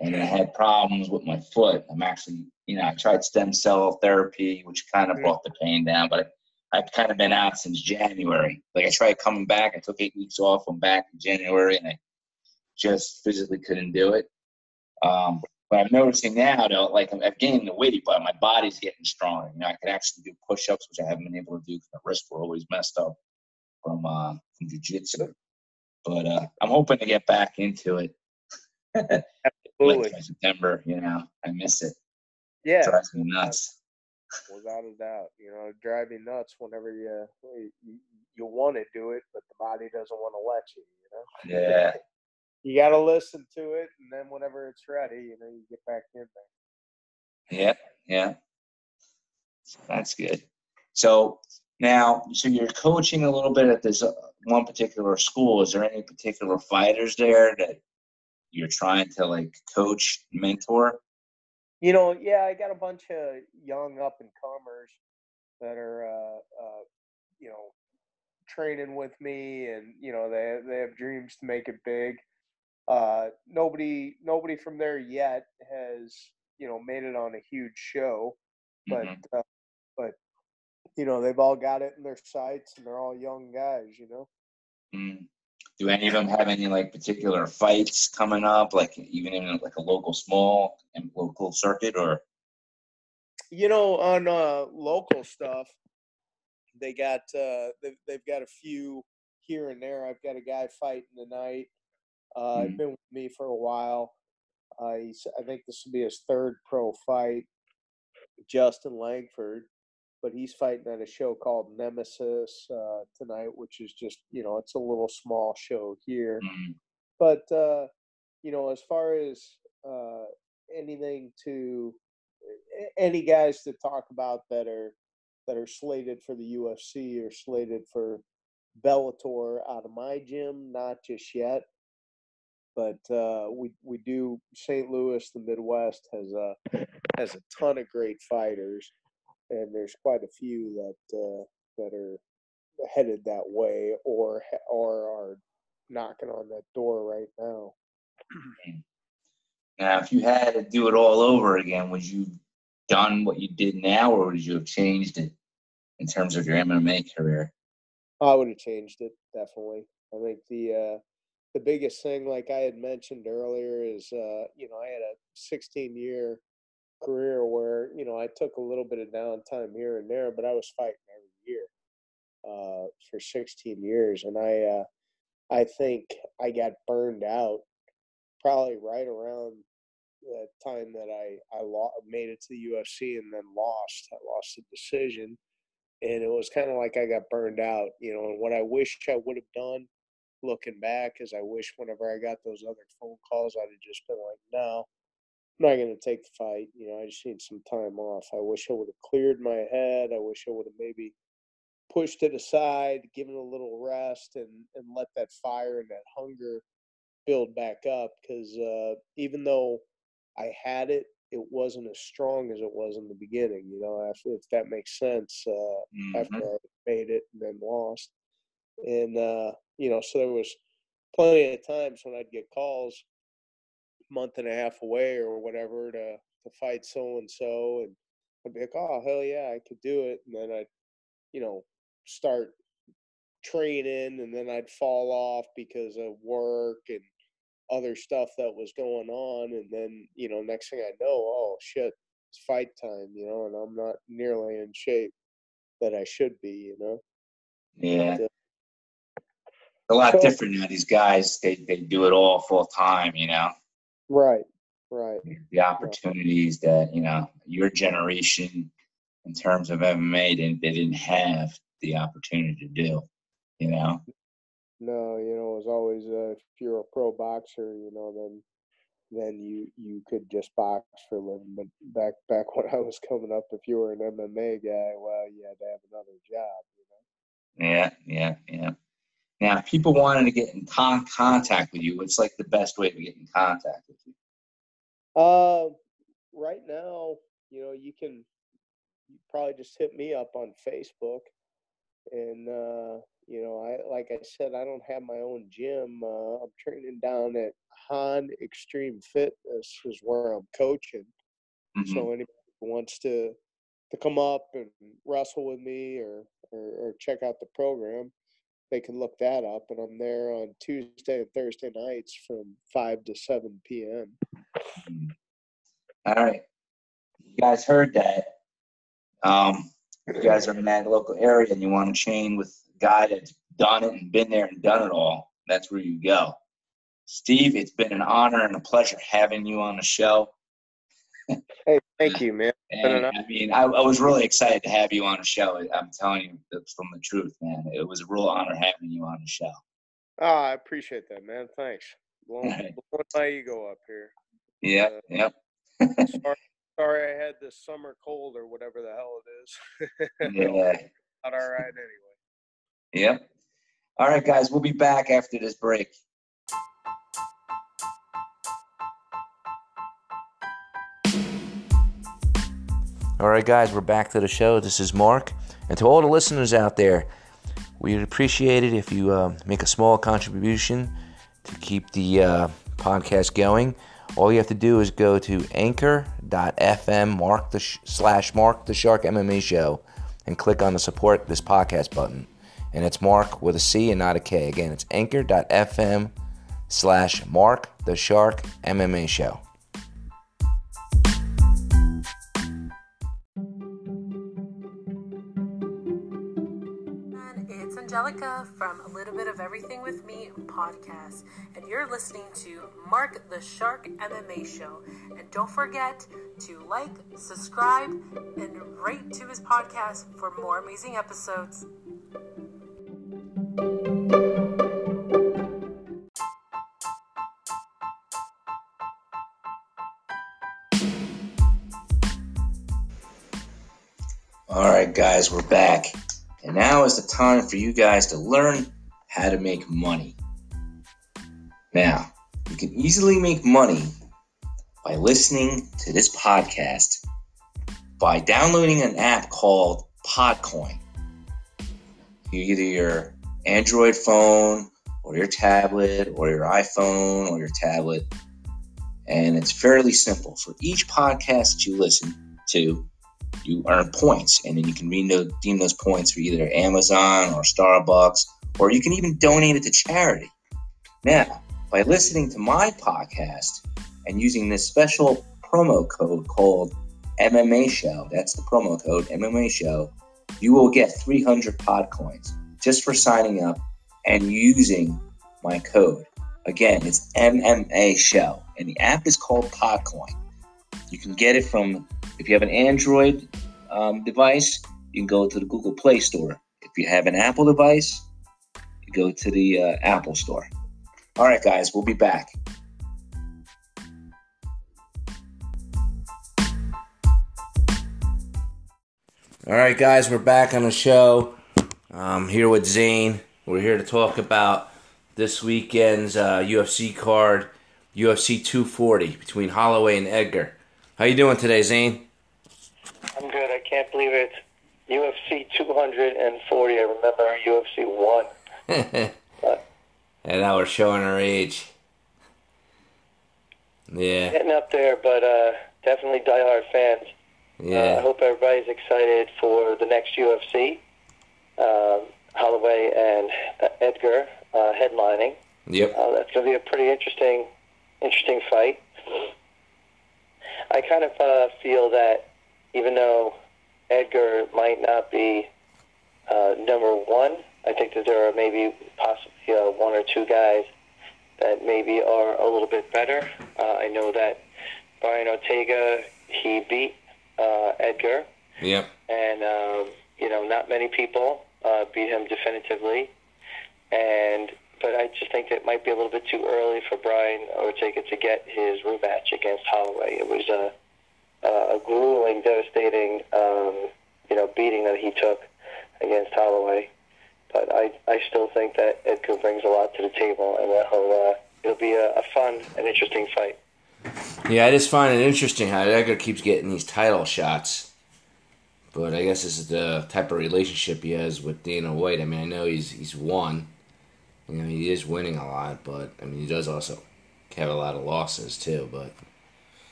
and I had problems with my foot. I'm actually, you know, I tried stem cell therapy, which kind of mm. brought the pain down, but I've kind of been out since January. Like I tried coming back. I took eight weeks off. I'm back in January, and I just physically couldn't do it. Um, but I'm noticing now, though, like I've gained the weight, but my body's getting stronger. You know, I can actually do push-ups, which I haven't been able to do because my wrists were always messed up from uh, from jiu-jitsu. But uh, I'm hoping to get back into it. (laughs) Absolutely. like September, you know, I miss it. Yeah, it drives me nuts without a doubt. You know, drive me nuts whenever you, you you want to do it, but the body doesn't want to let you. You know. Yeah. (laughs) you got to listen to it, and then whenever it's ready, you know, you get back in there. Yeah, yeah. That's good. So now, so you're coaching a little bit at this uh, one particular school. Is there any particular fighters there that you're trying to like coach, mentor? You know, yeah, I got a bunch of young up and comers that are, uh, uh, you know, training with me, and you know they they have dreams to make it big. Uh, nobody nobody from there yet has you know made it on a huge show, but mm-hmm. uh, but you know they've all got it in their sights, and they're all young guys. You know. Mm do any of them have any like particular fights coming up like even in like a local small and local circuit or? You know on uh local stuff they got uh they've, they've got a few here and there. I've got a guy fighting tonight. Uh mm-hmm. been with me for a while. Uh he's i think this will be his third pro fight. Justin langford but he's fighting at a show called Nemesis uh, tonight, which is just you know it's a little small show here. Mm-hmm. But uh, you know, as far as uh, anything to any guys to talk about that are that are slated for the UFC or slated for Bellator out of my gym, not just yet. But uh, we we do St. Louis, the Midwest has a has a ton of great fighters and there's quite a few that uh, that are headed that way or or are knocking on that door right now. Now, if you had to do it all over again, would you done what you did now, or would you have changed it in terms of your MMA career? I would have changed it definitely. I think the uh, the biggest thing, like I had mentioned earlier, is uh, you know I had a 16 year career where you know I took a little bit of downtime here and there, but I was fighting every year uh, for 16 years, and I uh, I think I got burned out probably right around the time that I I lo- made it to the UFC and then lost. I lost the decision, and it was kind of like I got burned out, you know. And what I wish I would have done, looking back, is I wish whenever I got those other phone calls, I'd have just been like, no not going to take the fight. You know, I just need some time off. I wish I would have cleared my head. I wish I would have maybe pushed it aside, given a little rest, and and let that fire and that hunger build back up. Because uh, even though I had it, it wasn't as strong as it was in the beginning. You know, if, if that makes sense. Uh, mm-hmm. After I made it and then lost, and uh, you know, so there was plenty of times when I'd get calls month and a half away or whatever to to fight so and so, and I'd be like, oh hell yeah, I could do it, and then I'd, you know, start training, and then I'd fall off because of work and other stuff that was going on, and then you know, next thing I know, oh shit, it's fight time, you know, and I'm not nearly in shape that I should be, you know. Yeah. Yeah. A lot So- different now. These guys, they, they do it all full time, you know. Right, right. The opportunities that, you know, your generation in terms of MMA didn't they didn't have the opportunity to do, you know. No, you know, it was always uh, if you're a pro boxer, you know, then then you you could just box for a living. But back back (laughs) when I was coming up, if you were an MMA guy, well, you had to have another job, you know. Yeah, yeah, yeah. Now, if people wanted to get in con- contact with you, what's like the best way to get in contact with you? Uh, right now, you know, you can probably just hit me up on Facebook, and uh, you know, I like I said, I don't have my own gym. Uh, I'm training down at Han Extreme Fitness, is where I'm coaching. Mhm. So anybody who wants to to come up and wrestle with me or, or or check out the program, they can look that up. And I'm there on Tuesday and Thursday nights from five to seven p.m. All right. You guys heard that. Um, if you guys are in that local area and you want to chain with a guy that's done it and been there and done it all, that's where you go. Steve, it's been an honor and a pleasure having you on the show. Hey, thank you, man. And I mean, I, I was really excited to have you on the show. I'm telling you from the truth, man. It was a real honor having you on the show. Oh, I appreciate that, man. Thanks. Blowing, blowing my ego up here. Yep, uh, yep. Sorry, (laughs) sorry, I had this summer cold or whatever the hell it is. (laughs) Yeah. Not all right anyway. Yep. All right, guys, we'll be back after this break. All right, guys, we're back to the show. This is Mark. And to all the listeners out there, we'd appreciate it if you uh, make a small contribution to keep the uh, podcast going. All you have to do is go to anchor.fm mark the sh- slash mark the shark MMA show and click on the support this podcast button. And it's Mark with a C and not a K. Again, it's anchor.fm slash mark the shark MMA show. Angelica from A Little Bit of Everything with Me podcast, and you're listening to Mark the Shark MMA Show. And don't forget to like, subscribe, and rate to his podcast for more amazing episodes. All right, guys, we're back. And now is the time for you guys to learn how to make money. Now, you can easily make money by listening to this podcast by downloading an app called Podcoin. You either your Android phone or your tablet or your iPhone or your tablet. And it's fairly simple. For each podcast that you listen to, you earn points, and then you can redeem those points for either Amazon or Starbucks, or you can even donate it to charity. Now, by listening to my podcast and using this special promo code called MMA Show, that's the promo code MMA Show, you will get 300 pod coins just for signing up and using my code. Again, it's MMA Show, and the app is called Podcoin. You can get it from if you have an Android um, device, you can go to the Google Play Store. If you have an Apple device, you go to the uh, Apple Store. All right, guys, we'll be back. All right, guys, we're back on the show. I'm here with Zane. We're here to talk about this weekend's uh, UFC card, UFC 240 between Holloway and Edgar. How you doing today, Zane? I'm good. I can't believe it. UFC 240. I remember UFC 1. (laughs) and now we're showing our age. Yeah, Getting up there, but uh, definitely diehard fans. Uh, I hope everybody's excited for the next UFC. Um, Holloway and uh, Edgar uh, headlining. yep. Uh, that's going to be a pretty interesting, interesting fight. I kind of uh, feel that even though Edgar might not be uh, number one, I think that there are maybe possibly uh, one or two guys that maybe are a little bit better. Uh, I know that Brian Ortega he beat uh, Edgar, Yep. and um, you know not many people uh, beat him definitively. And but I just think that it might be a little bit too early for Brian Ortega to get his rematch against Holloway. It was a a grueling, devastating, um, you know, beating that he took against Holloway. But I, I still think that Edgar brings a lot to the table, and that he'll, uh, it'll be a, a fun and interesting fight. Yeah, I just find it interesting how Edgar keeps getting these title shots. But I guess this is the type of relationship he has with Dana White. I mean, I know he's he's won. You know, he is winning a lot, but I mean, he does also have a lot of losses too. But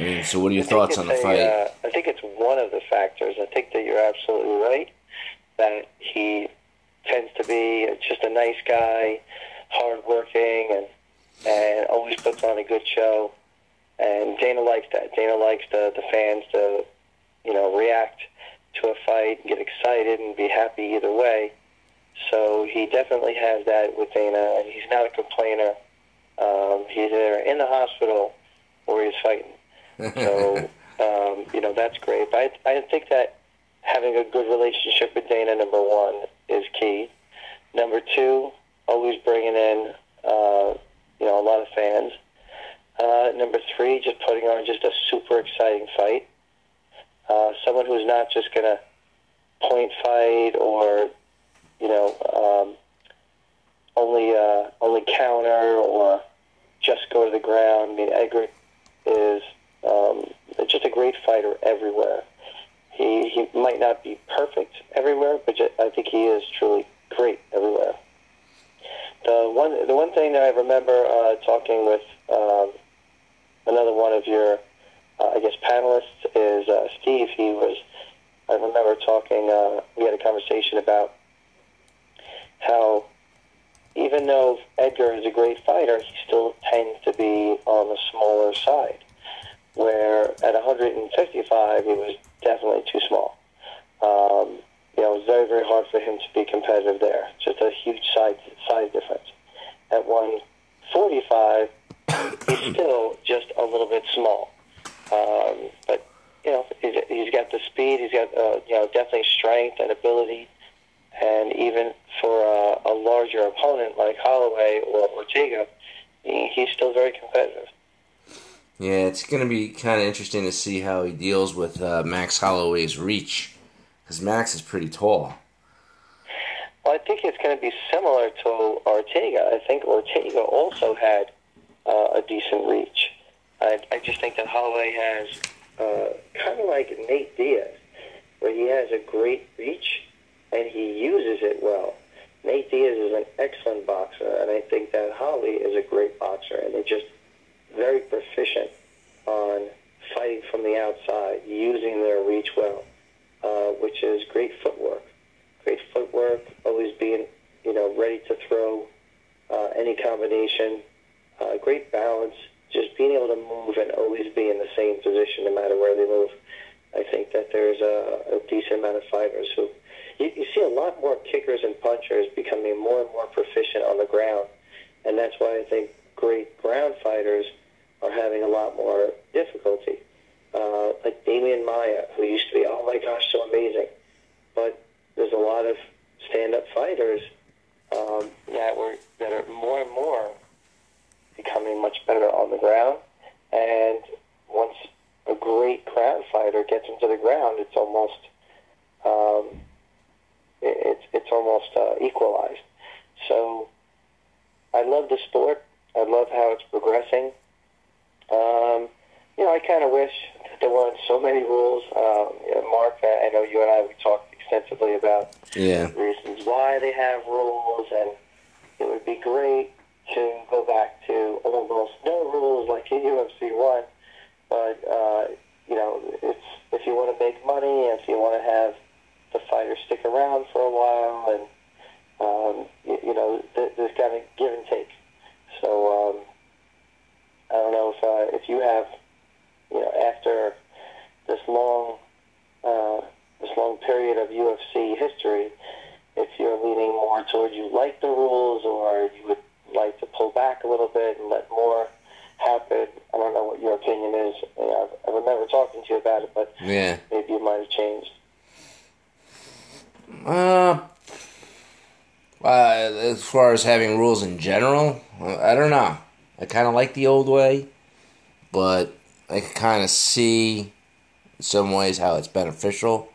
I mean, so what are your thoughts on the a, fight? Uh, I think it's one of the factors. I think that you're absolutely right that he tends to be just a nice guy, hardworking, and and always puts on a good show. And Dana likes that. Dana likes the the fans to, you know, react to a fight, and get excited, and be happy either way. So he definitely has that with Dana, and he's not a complainer. Um, he's either in the hospital or he's fighting. So, (laughs) um, you know, that's great. But I, I think that having a good relationship with Dana, number one, is key. Number two, always bringing in, uh, you know, a lot of fans. Uh, number three, just putting on just a super exciting fight. Uh, someone who's not just going to point fight or, you know, um, only uh, only counter or just go to the ground. I mean, Edgar is um, just a great fighter everywhere. He he might not be perfect everywhere, but ju- I think he is truly great everywhere. The one the one thing that I remember uh, talking with um, another one of your uh, I guess panelists is uh, Steve. He was I remember talking. Uh, we had a conversation about how even though Edgar is a great fighter, he still tends to be on the smaller side. Where at 155, he was definitely too small. Um, you know, it was very, very hard for him to be competitive there. Just a huge size size difference. At 145, he's (coughs) still just a little bit small. Um, but you know, he's, he's got the speed. He's got uh, you know definitely strength and ability. And even for a, a larger opponent like Holloway or Ortega, he, he's still very competitive. Yeah, it's going to be kind of interesting to see how he deals with uh, Max Holloway's reach, because Max is pretty tall. Well, I think it's going to be similar to Ortega. I think Ortega also had uh, a decent reach. I, I just think that Holloway has uh, kind of like Nate Diaz, where he has a great reach and he uses it well. Nate Diaz is an excellent boxer, and I think that Holly is a great boxer, and they're just very proficient on fighting from the outside, using their reach well, uh, which is great footwork. Great footwork, always being, you know, ready to throw uh, any combination. Uh, great balance, just being able to move and always be in the same position no matter where they move. I think that there's a, a decent amount of fighters who you, you see a lot more kickers and punchers becoming more and more proficient on the ground, and that's why I think great ground fighters are having a lot more difficulty. Uh, like Damian Maia, who used to be, oh my gosh, so amazing, but there's a lot of stand-up fighters um, that were that are more and more becoming much better on the ground, and once a great ground fighter gets into the ground, it's almost um, it, it's it's almost uh, equalized. So I love the sport. I love how it's progressing. Um, you know, I kind of wish that there weren't so many rules. Um, you know, Mark, I I know you and I we talked extensively about Yeah. reasons why they have rules, and it would be great to go back to almost no rules like in UFC one. But uh, you know, it's if you want to make money, if you want to have the fighters stick around for a while, and um, you, you know, th- there's kind of give and take. So um, I don't know if uh, if you have you know, after this long, uh, this long period of UFC history, if you're leaning more towards you like the rules or you would like to pull back a little bit and let more happen. I don't know what your opinion is. You know, I, remember talking to you about it, but Yeah. maybe you might have changed. Uh, uh, as far as having rules in general, I don't know. I kind of like the old way, but I can kind of see in some ways how it's beneficial.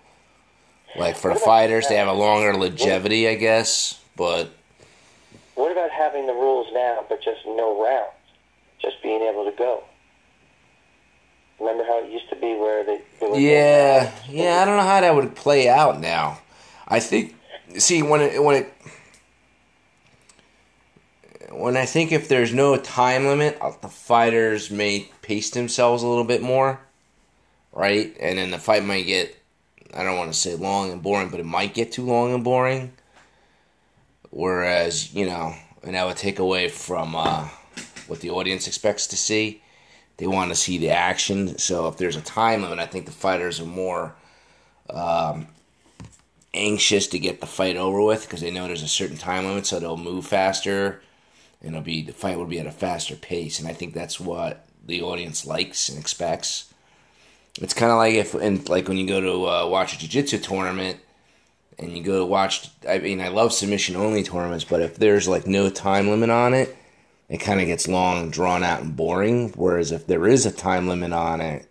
Like for the fighters, they have a longer longevity, I guess. But What about having the rules now, but just no rounds, just being able to go? Remember how it used to be where they, yeah, yeah, I don't know how that would play out now. I think, see, when it when it when I think if there's no time limit, uh, the fighters may pace themselves a little bit more, right? And then the fight might get, I don't want to say long and boring, but it might get too long and boring. Whereas, you know, and that would take away from uh, what the audience expects to see. They want to see the action. So if there's a time limit, I think the fighters are more um, anxious to get the fight over with because they know there's a certain time limit, so they'll move faster, it'll be the fight will be at a faster pace. And I think that's what the audience likes and expects. It's kind of like if, and like when you go to uh, watch a jiu-jitsu tournament, and you go to watch. I mean, I love submission only tournaments, but if there's like no time limit on it, it kind of gets long, drawn out, and boring. Whereas if there is a time limit on it,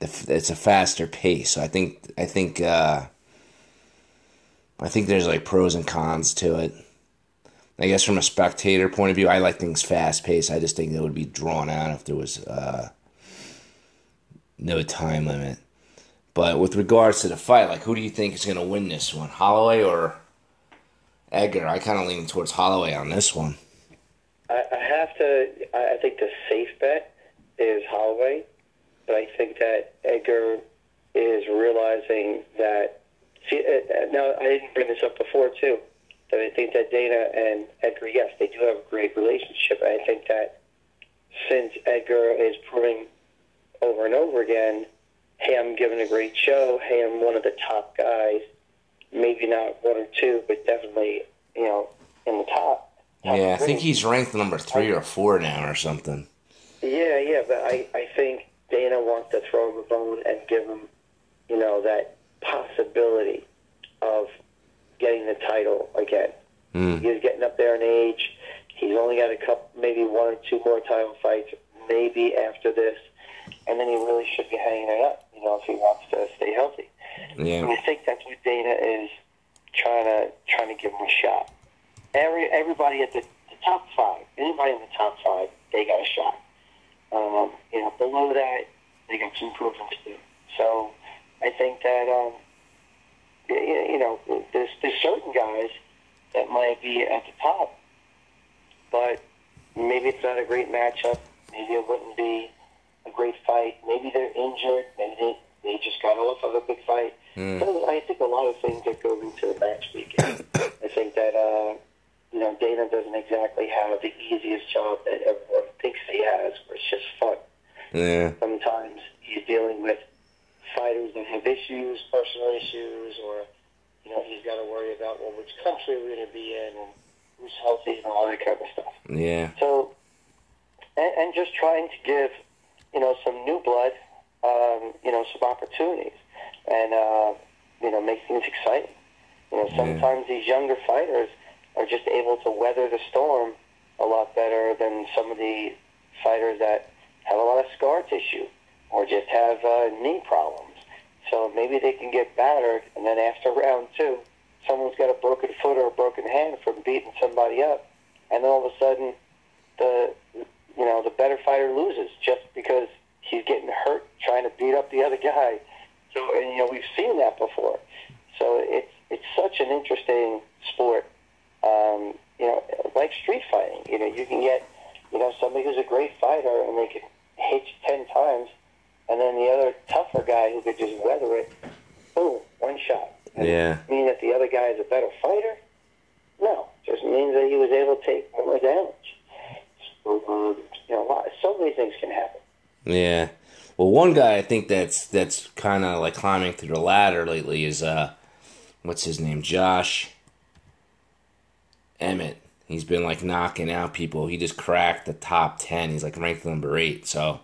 it's a faster pace. So I think I think uh, I think there's like pros and cons to it. I guess from a spectator point of view, I like things fast paced. I just think it would be drawn out if there was uh, no time limit. But with regards to the fight, like who do you think is going to win this one, Holloway or Edgar? I kind of lean towards Holloway on this one. I, I have to. I, think the safe bet is Holloway, but I think that Edgar is realizing that. See, uh, uh, now I didn't bring this up before too. That I think that Dana and Edgar, yes, they do have a great relationship. I think that since Edgar is proving over and over again, hey, I'm giving a great show. Hey, I'm one of the top guys. Maybe not one or two, but definitely, you know, in the top. top Yeah, I think he's ranked number three or four now or something. Yeah, yeah, but I, I think Dana wants to throw him a bone and give him, you know, that possibility of getting the title again. Mm. He's getting up there in age. He's only got a couple, maybe one or two more title fights, maybe after this, and then he really should be hanging it up, you know, if he wants to stay healthy. And Yeah, I think that's what Dana is trying to trying to give him a shot. Every everybody at the, the top five, anybody in the top five, they got a shot. Um, you know, below that, they got some improvements to do. So I think that um, you know, there's there's certain guys that might be at the top, but maybe it's not a great matchup. Maybe it wouldn't be a great fight. Maybe they're injured. Maybe they, they just got off of a big fight. So I think a lot of things that go into the match weekend. (coughs) I think that uh, you know Dana doesn't exactly have the easiest job that everyone thinks he has, where it's just fun. yeah, Sometimes he's dealing with fighters that have issues, personal issues, or you know he's got to worry about well which country we're going to be in and who's healthy and all that kind of stuff. yeah, So, and, and just trying to give, you know, some new blood, um, you know, some opportunities, and uh, you know, make things exciting. You know, sometimes these younger fighters are just able to weather the storm a lot better than some of the fighters that have a lot of scar tissue or just have uh, knee problems. So maybe they can get battered, and then after round two, someone's got a broken foot or a broken hand from beating somebody up, and then all of a sudden, the you know the better fighter loses just because he's getting hurt trying to beat up the other guy. So and you know we've seen that before. So it's it's such an interesting sport. Um, you know, like street fighting. You know, you can get you know somebody who's a great fighter and they can hit you ten times, and then the other tougher guy who could just weather it, boom, one shot. yeah, Mean that the other guy is a better fighter? No, just means that he was able to take more damage. So, um, you know, lot, so many things can happen. yeah. Well, one guy I think that's that's kind of like climbing through the ladder lately is uh, what's his name, Josh Emmett. He's been like knocking out people. He just cracked the top ten. He's like ranked number eight. So,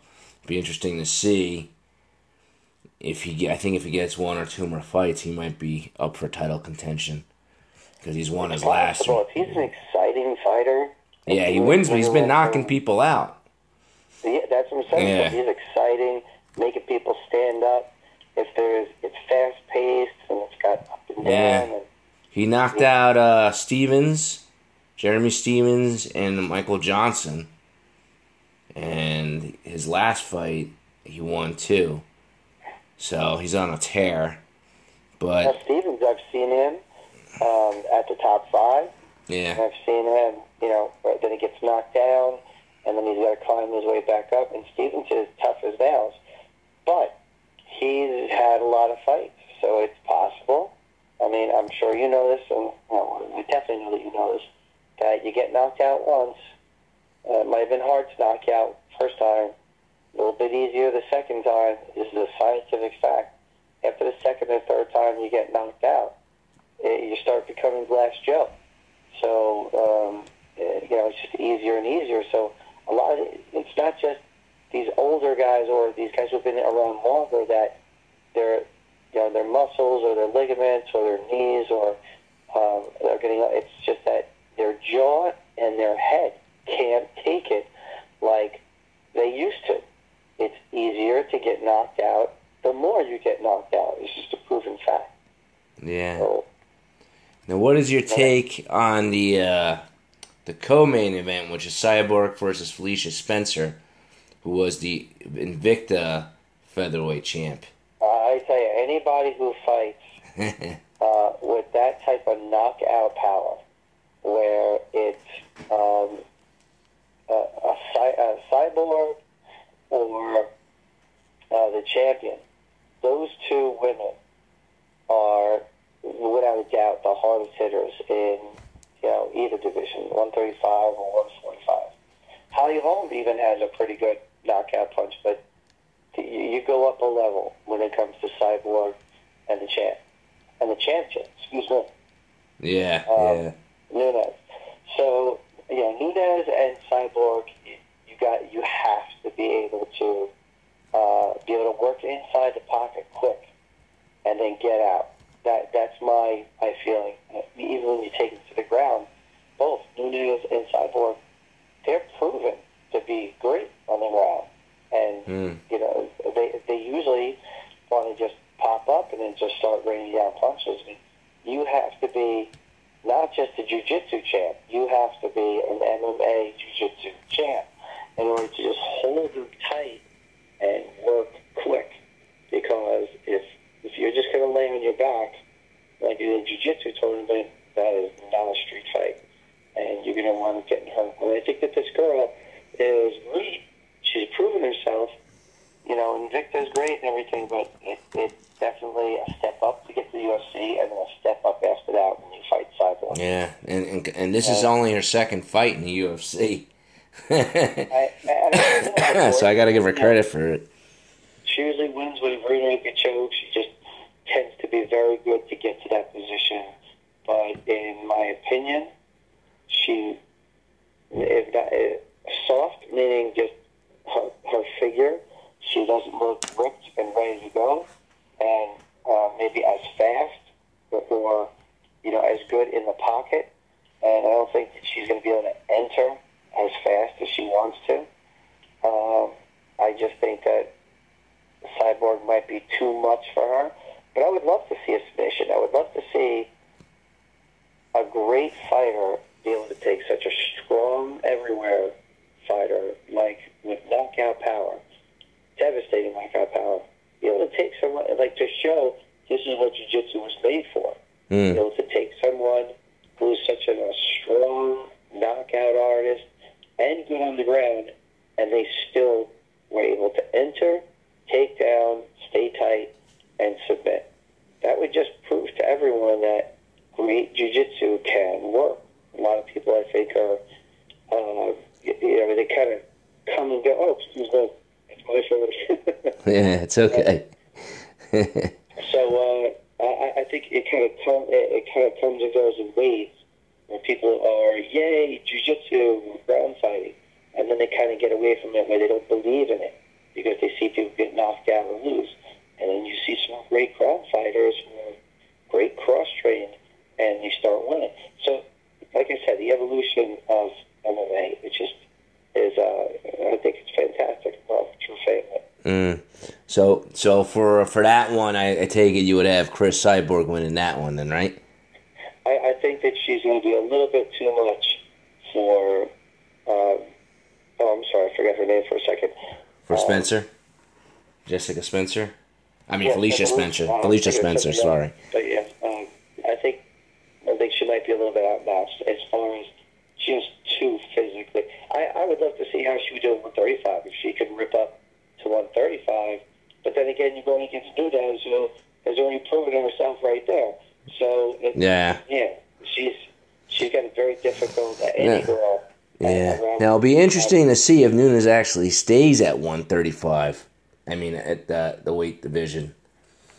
be interesting to see if he. I think if he gets one or two more fights, he might be up for title contention because he's won his last. If he's an exciting fighter, Yeah, he wins, but he's been knocking people out. Yeah, that's what I'm saying. Yeah. He's exciting, making people stand up. If there's, it's fast paced and it's got up and down. Yeah. And, He knocked out uh, Stephens, Jeremy Stephens, and Michael Johnson. And his last fight, he won too. So he's on a tear. But Stephens, I've seen him um, at the top five. yeah, I've seen him, you know, then he gets knocked down, and then he's got to climb his way back up. And Stephens is tough as nails, but he's had a lot of fights, so it's possible. I mean, I'm sure you know this, and well, I definitely know that you know this. That you get knocked out once, uh, might have been hard to knock out first time. A little bit easier the second time. This is a scientific fact. After the second or third time you get knocked out, eh, you start becoming Glass Joe. So um, eh, you know it's just easier and easier. So a lot of it's not just these older guys or these guys who've been around longer that their you know their muscles or their ligaments or their knees or um, they're getting. It's just that their jaw and their head can't take it like they used to. It's easier to get knocked out the more you get knocked out. It's just a proven fact. yeah. So Now, what is your take on the uh, the co-main event, which is Cyborg versus Felicia Spencer, who was the Invicta featherweight champ? uh, I tell you, anybody who fights (laughs) uh, with that type of knockout power, where it's um, a, a, cy- a cyborg or uh, the champion, those two women are without a doubt the hardest hitters in you know either division, 135 or 145. Holly Holm even has a pretty good knockout punch, but you, you go up a level when it comes to Cyborg and the champ and the champion. Excuse me. Yeah, Um, yeah, Nunes. So yeah, Nunes and Cyborg, you, you got you have to be able to uh, be able to work inside the pocket quick, and then get out. That that's my my feeling. Even when you take it to the ground, both Nunes and Cyborg, they're proven to be great on the ground, and Mm. you know they they usually want to just pop up and then just start raining down punches. I mean, you have to be not just a jiu-jitsu champ. You have to be an MMA jiu-jitsu champ in order to just hold them tight and work quick. Because if if you're just going to lay on your back like in a jiu-jitsu tournament, that is not a street fight, and you're going to wind up getting hurt. And I think that this girl is great. She's proven herself. You know, Invicta's great and everything, but it, it's definitely a step up to get to the UFC, and then a step up after that when you fight Cyborg. yeah. And, and and this is only her second fight in the UFC, I, I, (laughs) so I got to give her credit for it. She usually wins with a rear naked choke. She just tends to be very good to get to that position. But in my opinion, she, if not, eh, soft, meaning just her, her figure, she doesn't look ripped and ready to go, and uh, maybe as fast or, you know, as good in the pocket. And I don't think that she's going to be able to enter as fast as she wants to. Um, I just think that Cyborg might be too much for her. But I would love to see a submission. I would love to see a great fighter be able to take such a strong everywhere fighter, like with knockout power, devastating knockout power, be able to take someone, like to show this is what jiu-jitsu was made for. Be Mm. able to take someone who's such a, a strong knockout artist and good on the ground, and they still were able to enter, take down, stay tight, and submit. That would just prove to everyone that great jiu-jitsu can work. A lot of people, I think, are, uh, you know, they kind of come and go, oh, excuse me, my. (laughs) Yeah, it's okay. (laughs) So uh, I, I think it kind of come, it, it kind of comes and goes in waves. Where people are yay jujitsu, ground fighting, and then they kind of get away from it where they don't believe in it because they see people get knocked out or lose. And then you see some great ground fighters who are great cross trained, and you start winning. So, like I said, the evolution of MMA, it just is. Uh, I think it's fantastic. A true it. Mm. So, so for for that one, I, I take it you would have Cris Cyborg winning that one, then, right? I, I think that she's going to be a little bit too much for. Um, oh, I'm sorry, I forgot her name for a second. For Uh, Spencer, Jessica Spencer. I mean Yeah, Felicia Spencer. uh, Felicia Spencer. Spencer, Sorry. But yeah, um, I think I think she might be a little bit outmatched as far as just too physically. I, I would love to see how she would do at 135 if she could rip up to 135. But then again, you're going against Nunes, who has already proven herself right there. So it, Yeah. yeah, she's she's got it very difficult at any Yeah. girl. Yeah. Now it'll be interesting to see if Nunes actually stays at 135. I mean, at the the weight division.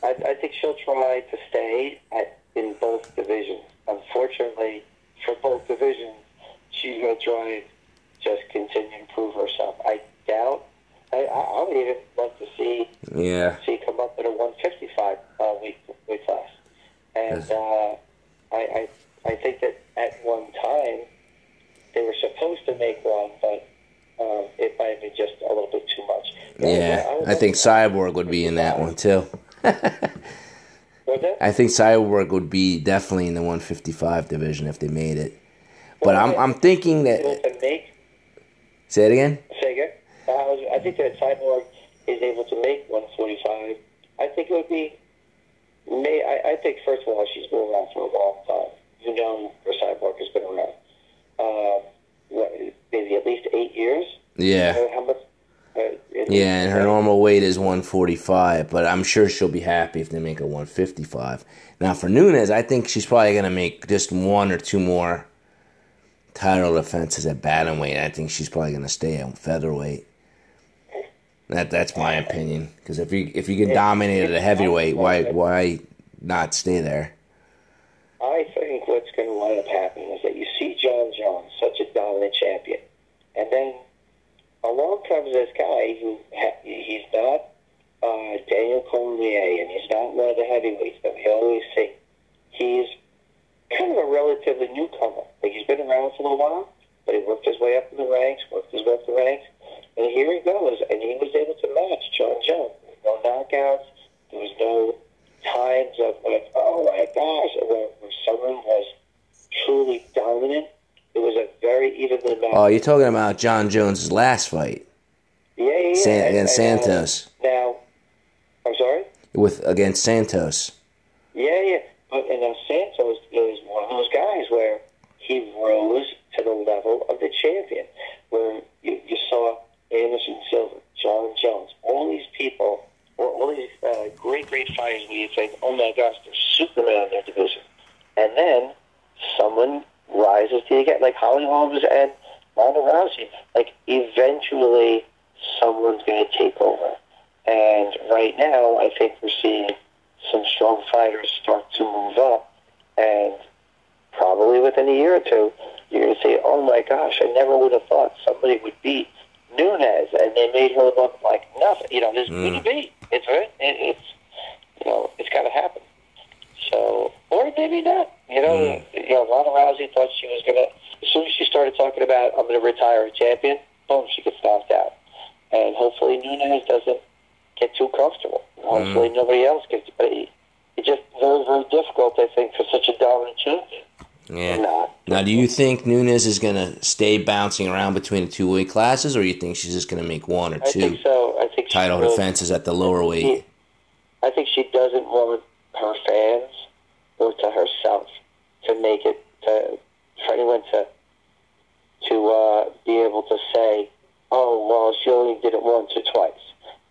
I, I think she'll try to stay at, in both divisions. Unfortunately, for both divisions, she's going to try and just continue to prove herself. I doubt. I, I, I would even love to see Yeah. see come up at a 155 uh, weight weight class, and uh, I, I I think that at one time they were supposed to make one, but um, it might have been just a little bit too much. Yeah. would I think Cyborg would be in that one too. (laughs) I think Cyborg would be definitely in the 155 division if they made it. But I'm I'm thinking that. Say it again. Say again? Uh, I, was, I think that Cyborg is able to make 145. I think it would be. May I, I think first of all she's been around for a long time. You know, her Cyborg has been around. Uh, what, maybe at least eight years. Yeah. Uh, how much? Uh, Yeah, and her normal weight is 145, but I'm sure she'll be happy if they make a 155. Now, for Nunes, I think she's probably going to make just one or two more title is at bantamweight. I think she's probably going to stay at featherweight. That that's my opinion. Because if you if you get dominated at heavyweight, why why not stay there? I think what's going to wind up happening is that you see Jon Jones, such a dominant champion, and then along comes this guy who ha- he's not uh, Daniel Cormier, and he's not one of the heavyweights that we always see. He's kind of a relatively newcomer. Like he's been around for a little while, but he worked his way up in the ranks, worked his way up the ranks, and here he goes, and he was able to match Jon Jones. No knockouts. There was no times of like, oh my gosh, where, where someone was truly dominant. It was a very evenly matched. Oh, you're talking about Jon Jones' last fight yeah, yeah. San- against and, uh, Santos now, I'm sorry. with against Santos. Yeah, yeah. But and now Santos is one of those guys where he rose to the level of the champion. Where you, you saw Anderson Silva, Jon Jones, all these people, or all these uh, great, great fighters where you think, oh my gosh, they're Superman in their division. And then someone rises to the again, like Holly Holmes and Ronda Rousey. Like eventually, someone's going to take over. And right now, I think we're seeing some strong fighters start to move up, and probably within a year or two, you're going to say, "Oh my gosh, I never would have thought somebody would beat Nunes," and they made her look like nothing. You know, there's going to mm. be. It's it, it's you know, it's got to happen. So, or maybe not. You know, mm. you know, Ronda Rousey thought she was going to. As soon as she started talking about I'm going to retire a champion, boom, she gets knocked out. And hopefully Nunes doesn't get too comfortable. Hopefully mm. nobody else gets. But it, it's just very, very difficult, I think, for such a dominant champion. Yeah. Not. Now, do you think Nunes is going to stay bouncing around between the two weight classes, or you think she's just going to make one or I two think so. I think title will- defenses at the lower weight? I think she doesn't want her fans or to herself to make it to for anyone to to uh, be able to say, "Oh, well, she only did it once or twice."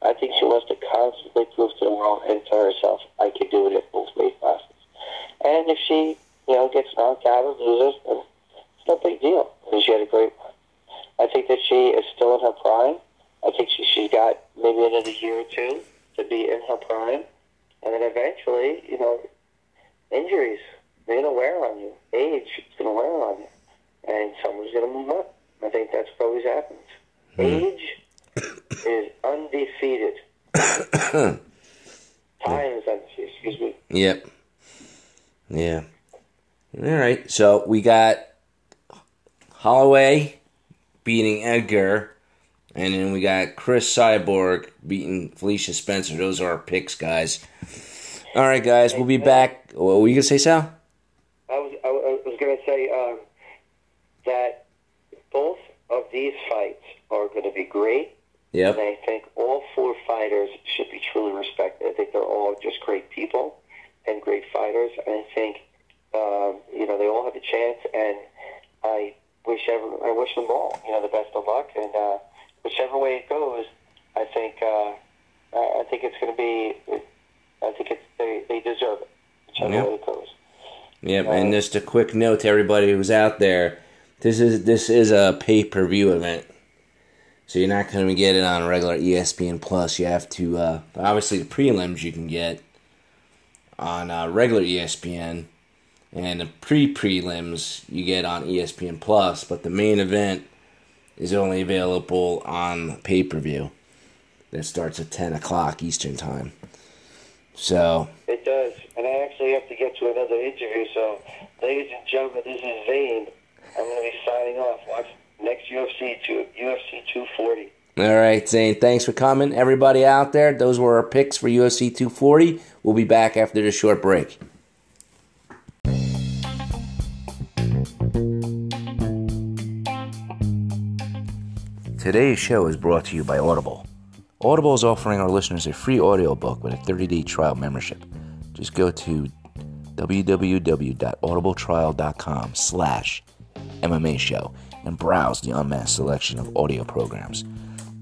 I think she wants to constantly prove to the world and to herself, "I can do it at both weight classes." And if she, you know, gets knocked out or loses, it's no big deal. Because she had a great run. I think that she is still in her prime, I think she, she's got maybe another year or two to be in her prime. And then eventually, you know, injuries, they're going to wear on you. Age is going to wear on you. And someone's going to move up. I think that's what always happens. Age is undefeated. (coughs) Time is undefeated, excuse me. Yep. Yeah. All right. So we got Holloway beating Edgar, and then we got Cris Cyborg beating Felicia Spencer. Those are our picks, guys. All right, guys. We'll be back. What were you gonna say, Sal? I was, I was I was going to say um, that both of these fights are going to be great. Yep. And I think all four fighters should be truly respected. I think they're all just great people and great fighters. And I think, um, you know, they all have a chance. And I wish every, I wish them all, you know, the best of luck. And uh, whichever way it goes, I think uh, I think it's going to be. I think it's they, they deserve it. Whichever Yep. way it goes. Yep. And just a quick note to everybody who's out there: this is this is a pay per view event. So you're not going to get it on regular ESPN Plus. You have to uh, obviously the prelims you can get on uh, regular ESPN, and the pre prelims you get on ESPN Plus. But the main event is only available on pay per view. That starts at ten o'clock Eastern time. So It does. And I actually have to get to another interview. So, ladies and gentlemen, this is Zane. I'm going to be signing off. Watch next UFC to UFC 240. All right, Zane, thanks for coming. Everybody out there, those were our picks for UFC 240. We'll be back after this short break. Today's show is brought to you by Audible. Audible is offering our listeners a free audiobook with a 30-day trial membership. Just go to www.audibletrial.com slash MMA show and browse the unmatched selection of audio programs.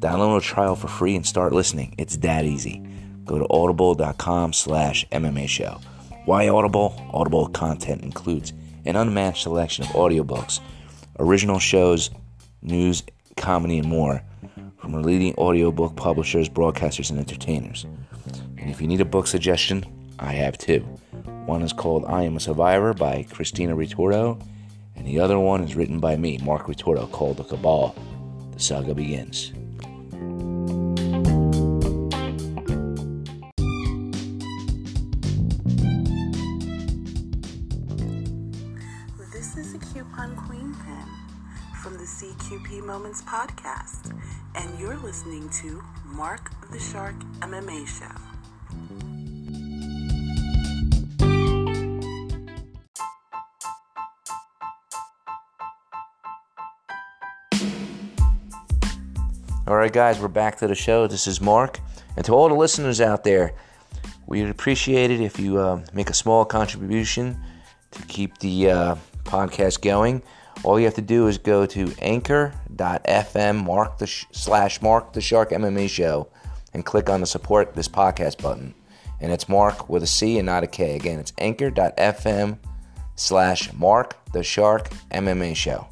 Download a trial for free and start listening. It's that easy. Go to audible.com slash MMA show. Why Audible? Audible content includes an unmatched selection of audiobooks, original shows, news, comedy, and more from leading audiobook publishers, broadcasters, and entertainers. And if you need a book suggestion, I have two. One is called I Am a Survivor by Christina Ritordo, and the other one is written by me, Marc Ritordo, called The Cabal. The saga begins. This is a Coupon Queen pin from the CQP Moments podcast, and you're listening to Mark the Shark MMA Show. All right, guys, we're back to the show. This is Mark. And to all the listeners out there, we'd appreciate it if you uh, make a small contribution to keep the uh, podcast going. All you have to do is go to anchor.fm mark the sh- slash mark the shark MMA show and click on the support this podcast button. And it's Mark with a C and not a K. Again, it's anchor.fm slash mark the shark MMA show.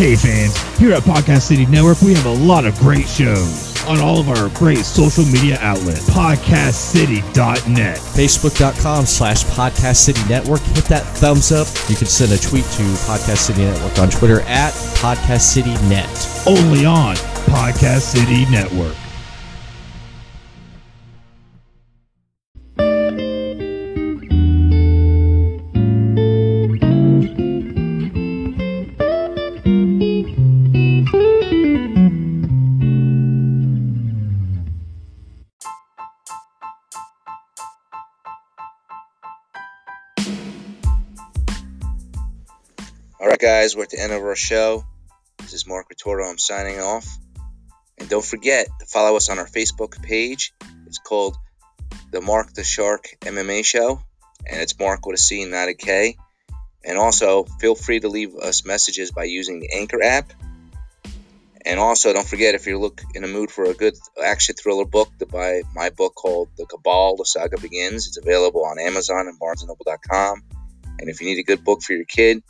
Hey fans, here at Podcast City Network, we have a lot of great shows on all of our great social media outlets. PodcastCity.net. Facebook.com slash Podcast City Network. Hit that thumbs up. You can send a tweet to Podcast City Network on Twitter at Podcast City Net. Only on Podcast City Network. Guys, we're at the end of our show. This is Marc Ritordo. I'm signing off. And don't forget to follow us on our Facebook page. It's called the Mark the Shark MMA Show, and it's Mark with a C, not a K. And also, feel free to leave us messages by using the Anchor app. And also, don't forget if you're look in the mood for a good action thriller book, to buy my book called The Cabal: The Saga Begins. It's available on Amazon and BarnesandNoble.com. And if you need a good book for your kid,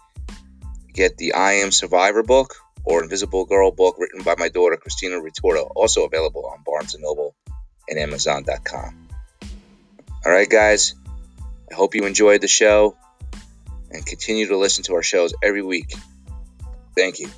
get the I Am Survivor book, or Invisible Girl book written by my daughter Christina Ritordo, also available on Barnes & Noble and Amazon.com. All right, guys, I hope you enjoyed the show and continue to listen to our shows every week. Thank you.